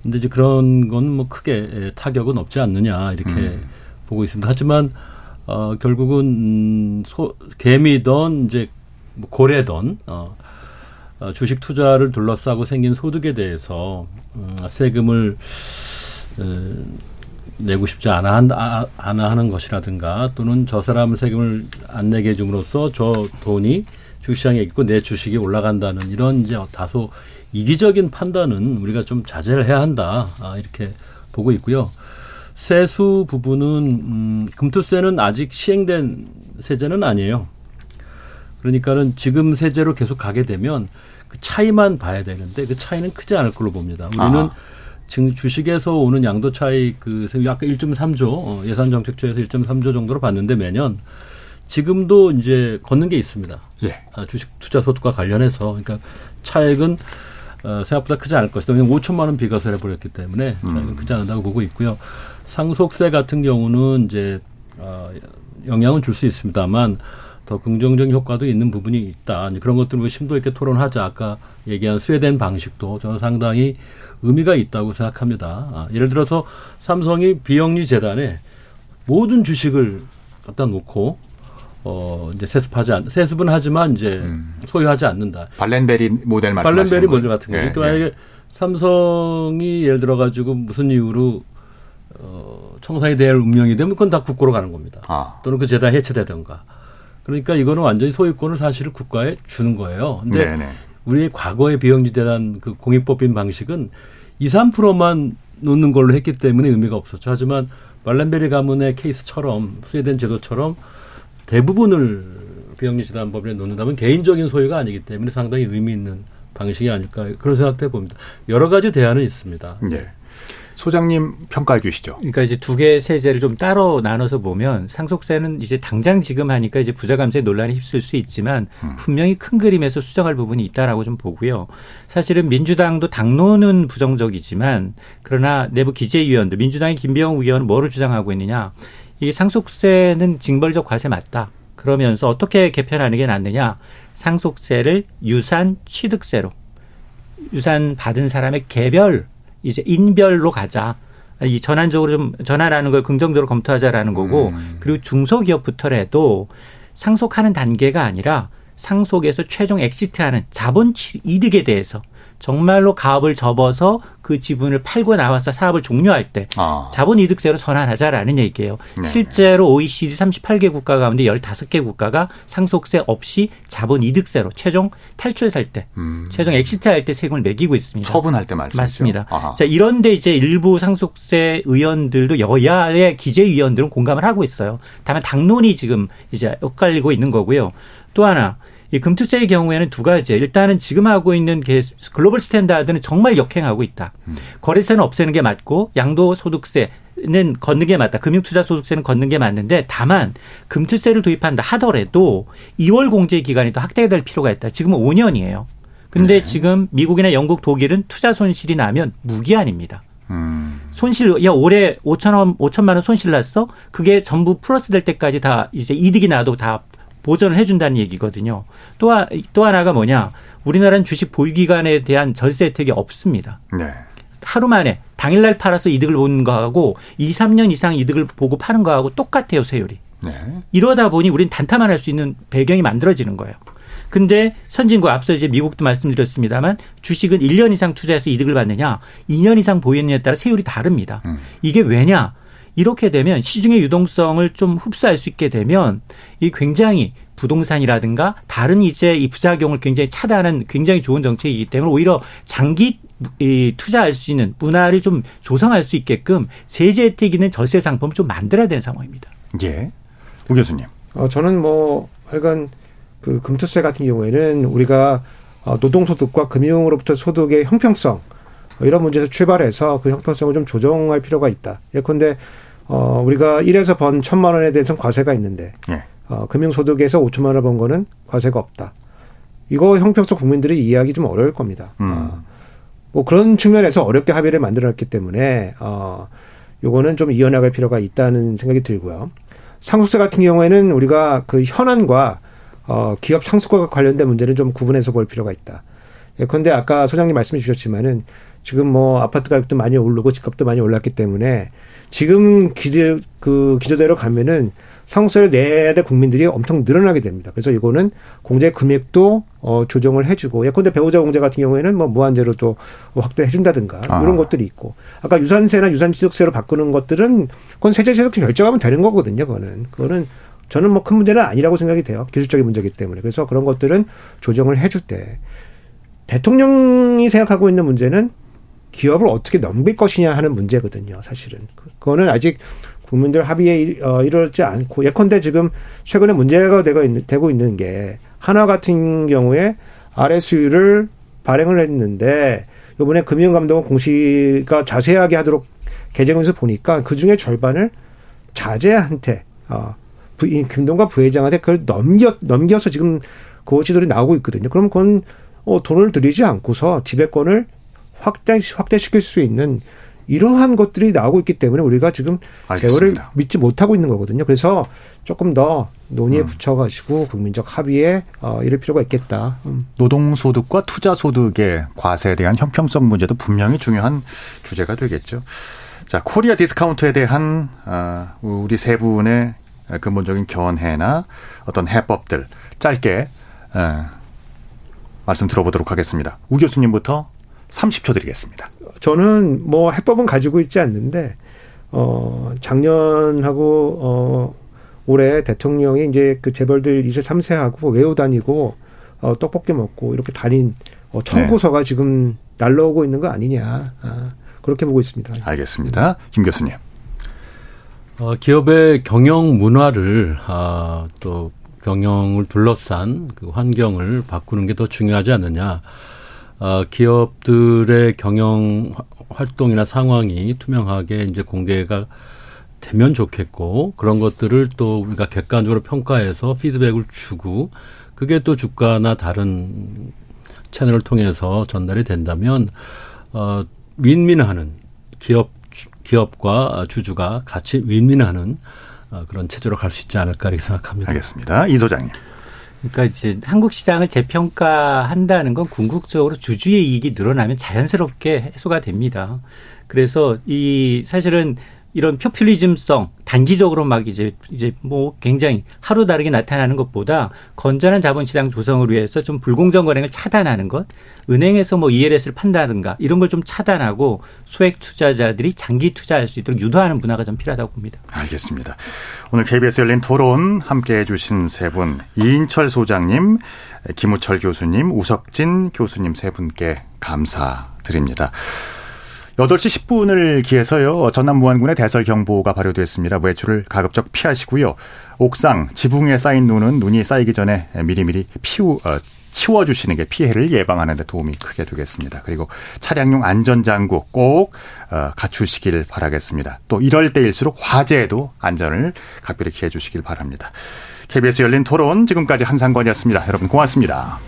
S8: 근데 이제 그런 건 뭐 크게 타격은 없지 않느냐 이렇게 음. 보고 있습니다. 하지만 어 결국은 음, 소 개미던 이제 뭐 고래던 어, 어 주식 투자를 둘러싸고 생긴 소득에 대해서 음, 세금을 어, 내고 싶지 않아, 아, 않아 하는 것이라든가 또는 저 사람 세금을 안 내게 해줌으로써 저 돈이 주식시장에 있고 내 주식이 올라간다는 이런 이제 다소 이기적인 판단은 우리가 좀 자제를 해야 한다. 아, 이렇게 보고 있고요. 세수 부분은 음, 금투세는 아직 시행된 세제는 아니에요. 그러니까는 지금 세제로 계속 가게 되면 그 차이만 봐야 되는데 그 차이는 크지 않을 걸로 봅니다. 우리는 아. 지금 주식에서 오는 양도 차익 그 아까 1.3조 어, 예산 정책처에서 1.3조 정도로 봤는데 매년 지금도 이제 걷는 게 있습니다. 예. 아, 주식 투자 소득과 관련해서 그러니까 차액은 어, 생각보다 크지 않을 것이다. 왜냐하면 5천만 원 비과세를 해버렸기 때문에 음. 크지 않는다고 보고 있고요. 상속세 같은 경우는 이제 어, 영향은 줄 수 있습니다만 더 긍정적인 효과도 있는 부분이 있다. 그런 것들을 심도 있게 토론하자. 아까 얘기한 스웨덴 방식도 저는 상당히 의미가 있다고 생각합니다. 아, 예를 들어서 삼성이 비영리 재단에 모든 주식을 갖다 놓고 어 이제 세습하지 않 세습은 하지만 이제 음. 소유하지 않는다.
S2: 발렌베리 모델 말씀하시는
S8: 발렌베리 모델 같은 거. 예, 그러니까 만약에 예. 삼성이 예를 들어 가지고 무슨 이유로 어 청산이 될 운명이 되면 그건 다 국고로 가는 겁니다. 아. 또는 그 재단 해체되던가. 그러니까 이거는 완전히 소유권을 사실 국가에 주는 거예요. 근데 네네. 우리의 과거의 비영지대단 그 공익법인 방식은 2, 3%만 놓는 걸로 했기 때문에 의미가 없었죠. 하지만 말렌베리 가문의 케이스처럼 스웨덴 제도처럼 대부분을 비영리재단법인에 놓는다면 개인적인 소유가 아니기 때문에 상당히 의미 있는 방식이 아닐까 그런 생각도 해봅니다. 여러 가지 대안은 있습니다.
S2: 네. 소장님 평가해 주시죠.
S9: 그러니까 이제 두 개의 세제를 좀 따로 나눠서 보면 상속세는 이제 당장 지금 하니까 이제 부자 감세 논란이 휩쓸 수 있지만 음. 분명히 큰 그림에서 수정할 부분이 있다라고 좀 보고요. 사실은 민주당도 당론은 부정적이지만 그러나 내부 기재위원들 민주당의 김병우 의원은 뭐를 주장하고 있느냐. 이 상속세는 징벌적 과세 맞다. 그러면서 어떻게 개편하는 게 낫느냐. 상속세를 유산 취득세로 유산 받은 사람의 개별 이제 인별로 가자. 이 전환적으로 좀 전환하는 걸 긍정적으로 검토하자라는 거고 음. 그리고 중소기업부터라도 상속하는 단계가 아니라 상속에서 최종 exit하는 자본 이득에 대해서 정말로 가업을 접어서 그 지분을 팔고 나와서 사업을 종료할 때 아. 자본이득세로 전환하자라는 얘기예요. 네. 실제로 OECD 38개 국가 가운데 15개 국가가 상속세 없이 자본이득세로 최종 탈출할 때, 음. 최종 exit할 때 세금을 매기고 있습니다.
S2: 처분할 때 말씀이죠.
S9: 맞습니다. 아하. 자, 이런데 이제 일부 상속세 의원들도 여야의 기재위원들은 공감을 하고 있어요. 다만 당론이 지금 이제 엇갈리고 있는 거고요. 또 하나 이 금투세의 경우에는 두 가지. 일단은 지금 하고 있는 글로벌 스탠다드는 정말 역행하고 있다. 음. 거래세는 없애는 게 맞고 양도 소득세 는 걷는 게 맞다. 금융투자소득세는 걷는 게 맞는데 다만 금투세를 도입한다 하더라도 2월 공제 기간이 또 확대될 필요가 있다. 지금은 5년이에요. 근데 네. 지금 미국이나 영국, 독일은 투자 손실이 나면 무기한입니다. 음. 손실, 야, 올해 5천 원, 5천만 원 손실 났어? 그게 전부 플러스 될 때까지 다 이제 이득이 나도 다 보전을 해준다는 얘기거든요. 또, 또 하나가 뭐냐. 우리나라는 주식 보유기간에 대한 절세 혜택이 없습니다. 네. 하루 만에 당일날 팔아서 이득을 보는 거하고 2, 3년 이상 이득을 보고 파는 거하고 똑같아요, 세율이. 네. 이러다 보니 우리는 단타만 할 수 있는 배경이 만들어지는 거예요. 근데 선진국 앞서 이제 미국도 말씀드렸습니다만 주식은 1년 이상 투자해서 이득을 받느냐, 2년 이상 보유했느냐에 따라 세율이 다릅니다. 음. 이게 왜냐? 이렇게 되면 시중의 유동성을 좀 흡수할 수 있게 되면 이 굉장히 부동산이라든가 다른 이제 이 부작용을 굉장히 차단하는 굉장히 좋은 정책이기 때문에 오히려 장기 이 투자할 수 있는 문화를 좀 조성할 수 있게끔 세제 혜택 있는 절세 상품을 좀 만들어야 되는 상황입니다.
S2: 예. 우 교수님.
S10: 어, 저는 뭐 하여간 그 금투세 같은 경우에는 우리가 어, 노동소득과 금융으로부터 소득의 형평성 이런 문제에서 출발해서 그 형평성을 좀 조정할 필요가 있다. 예컨대 어, 우리가 1에서 번 천만 원에 대해서는 과세가 있는데
S2: 예.
S10: 어, 금융소득에서 5천만 원번 거는 과세가 없다. 이거 형평성 국민들이 이해하기 좀 어려울 겁니다.
S2: 음.
S10: 어, 뭐 그런 측면에서 어렵게 합의를 만들어놨기 때문에 어, 요거는 좀 이어나갈 필요가 있다는 생각이 들고요. 상속세 같은 경우에는 우리가 그 현안과 어, 기업 상속과 관련된 문제는 좀 구분해서 볼 필요가 있다. 예컨대 아까 소장님 말씀해 주셨지만은 지금 뭐 아파트 가격도 많이 오르고 집값도 많이 올랐기 때문에 지금 기재 그 기조대로 가면은 상속세를 내야 될 국민들이 엄청 늘어나게 됩니다. 그래서 이거는 공제 금액도 어 조정을 해주고 예컨대 배우자 공제 같은 경우에는 뭐 무한대로 또 확대해 준다든가
S2: 아.
S10: 이런 것들이 있고 아까 유산세나 유산취득세로 바꾸는 것들은 그건 세제세득 결정하면 되는 거거든요. 그거는 그거는 저는 뭐 큰 문제는 아니라고 생각이 돼요. 기술적인 문제이기 때문에 그래서 그런 것들은 조정을 해줄 때 대통령이 생각하고 있는 문제는 기업을 어떻게 넘길 것이냐 하는 문제거든요. 사실은 그거는 아직 국민들 합의에 어, 이르지 않고 예컨대 지금 최근에 문제가 되고 있는, 되고 있는 게 하나 같은 경우에 RSU를 발행을 했는데 이번에 금융감독원 공시가 자세하게 하도록 개정해서 보니까 그 중에 절반을 자제한테 어, 부, 이 김동관 부회장한테 그걸 넘겨 넘겨서 지금 그 지들이 나오고 있거든요. 그럼 그건 어, 돈을 들이지 않고서 지배권을 확대 확대시킬 수 있는 이러한 것들이 나오고 있기 때문에 우리가 지금
S2: 알겠습니다.
S10: 제어를 믿지 못하고 있는 거거든요. 그래서 조금 더 논의에
S2: 음.
S10: 붙여가지고 국민적 합의에 어, 이럴 필요가 있겠다. 음.
S2: 노동소득과 투자소득의 과세에 대한 형평성 문제도 분명히 중요한 주제가 되겠죠. 자, 코리아 디스카운트에 대한 어, 우리 세 분의 근본적인 견해나 어떤 해법들 짧게 에, 말씀 들어보도록 하겠습니다. 우 교수님부터 30초 드리겠습니다.
S10: 저는 뭐 해법은 가지고 있지 않는데 어 작년하고 어 올해 대통령이 이제 그 재벌들 2세 3세하고 외우 다니고 어 떡볶이 먹고 이렇게 다닌 어 청구서가 지금 날라오고 있는 거 아니냐. 아, 그렇게 보고 있습니다.
S2: 알겠습니다. 김 교수님.
S8: 어, 기업의 경영 문화를 아, 또 경영을 둘러싼 그 환경을 바꾸는 게 더 중요하지 않느냐. 아, 기업들의 경영 화- 활동이나 상황이 투명하게 이제 공개가 되면 좋겠고 그런 것들을 또 우리가 객관적으로 평가해서 피드백을 주고 그게 또 주가나 다른 채널을 통해서 전달이 된다면 어 윈윈하는 기업 주- 기업과 주주가 같이 윈윈하는 어, 그런 체제로 갈 수 있지 않을까 이렇게 생각합니다.
S2: 알겠습니다. 이 소장님.
S9: 그러니까 이제 한국 시장을 재평가한다는 건 궁극적으로 주주의 이익이 늘어나면 자연스럽게 해소가 됩니다. 그래서 이 사실은 이런 포퓰리즘성 단기적으로 막 이제 이제 뭐 굉장히 하루 다르게 나타나는 것보다 건전한 자본시장 조성을 위해서 좀 불공정 거래를 차단하는 것, 은행에서 뭐 ELS를 판다든가 이런 걸 좀 차단하고 소액 투자자들이 장기 투자할 수 있도록 유도하는 문화가 좀 필요하다고 봅니다.
S2: 알겠습니다. 오늘 KBS 열린 토론 함께 해 주신 세 분, 이인철 소장님, 김우철 교수님, 우석진 교수님 세 분께 감사드립니다. 8시 10분을 기해서요, 전남 무안군에 대설 경보가 발효됐습니다. 외출을 가급적 피하시고요. 옥상, 지붕에 쌓인 눈은 눈이 쌓이기 전에 미리미리 피우, 어, 치워 주시는 게 피해를 예방하는 데 도움이 크게 되겠습니다. 그리고 차량용 안전 장구 꼭 어, 갖추시길 바라겠습니다. 또 이럴 때일수록 화재에도 안전을 각별히 기해 주시길 바랍니다. KBS 열린 토론 지금까지 한상관이었습니다. 여러분 고맙습니다.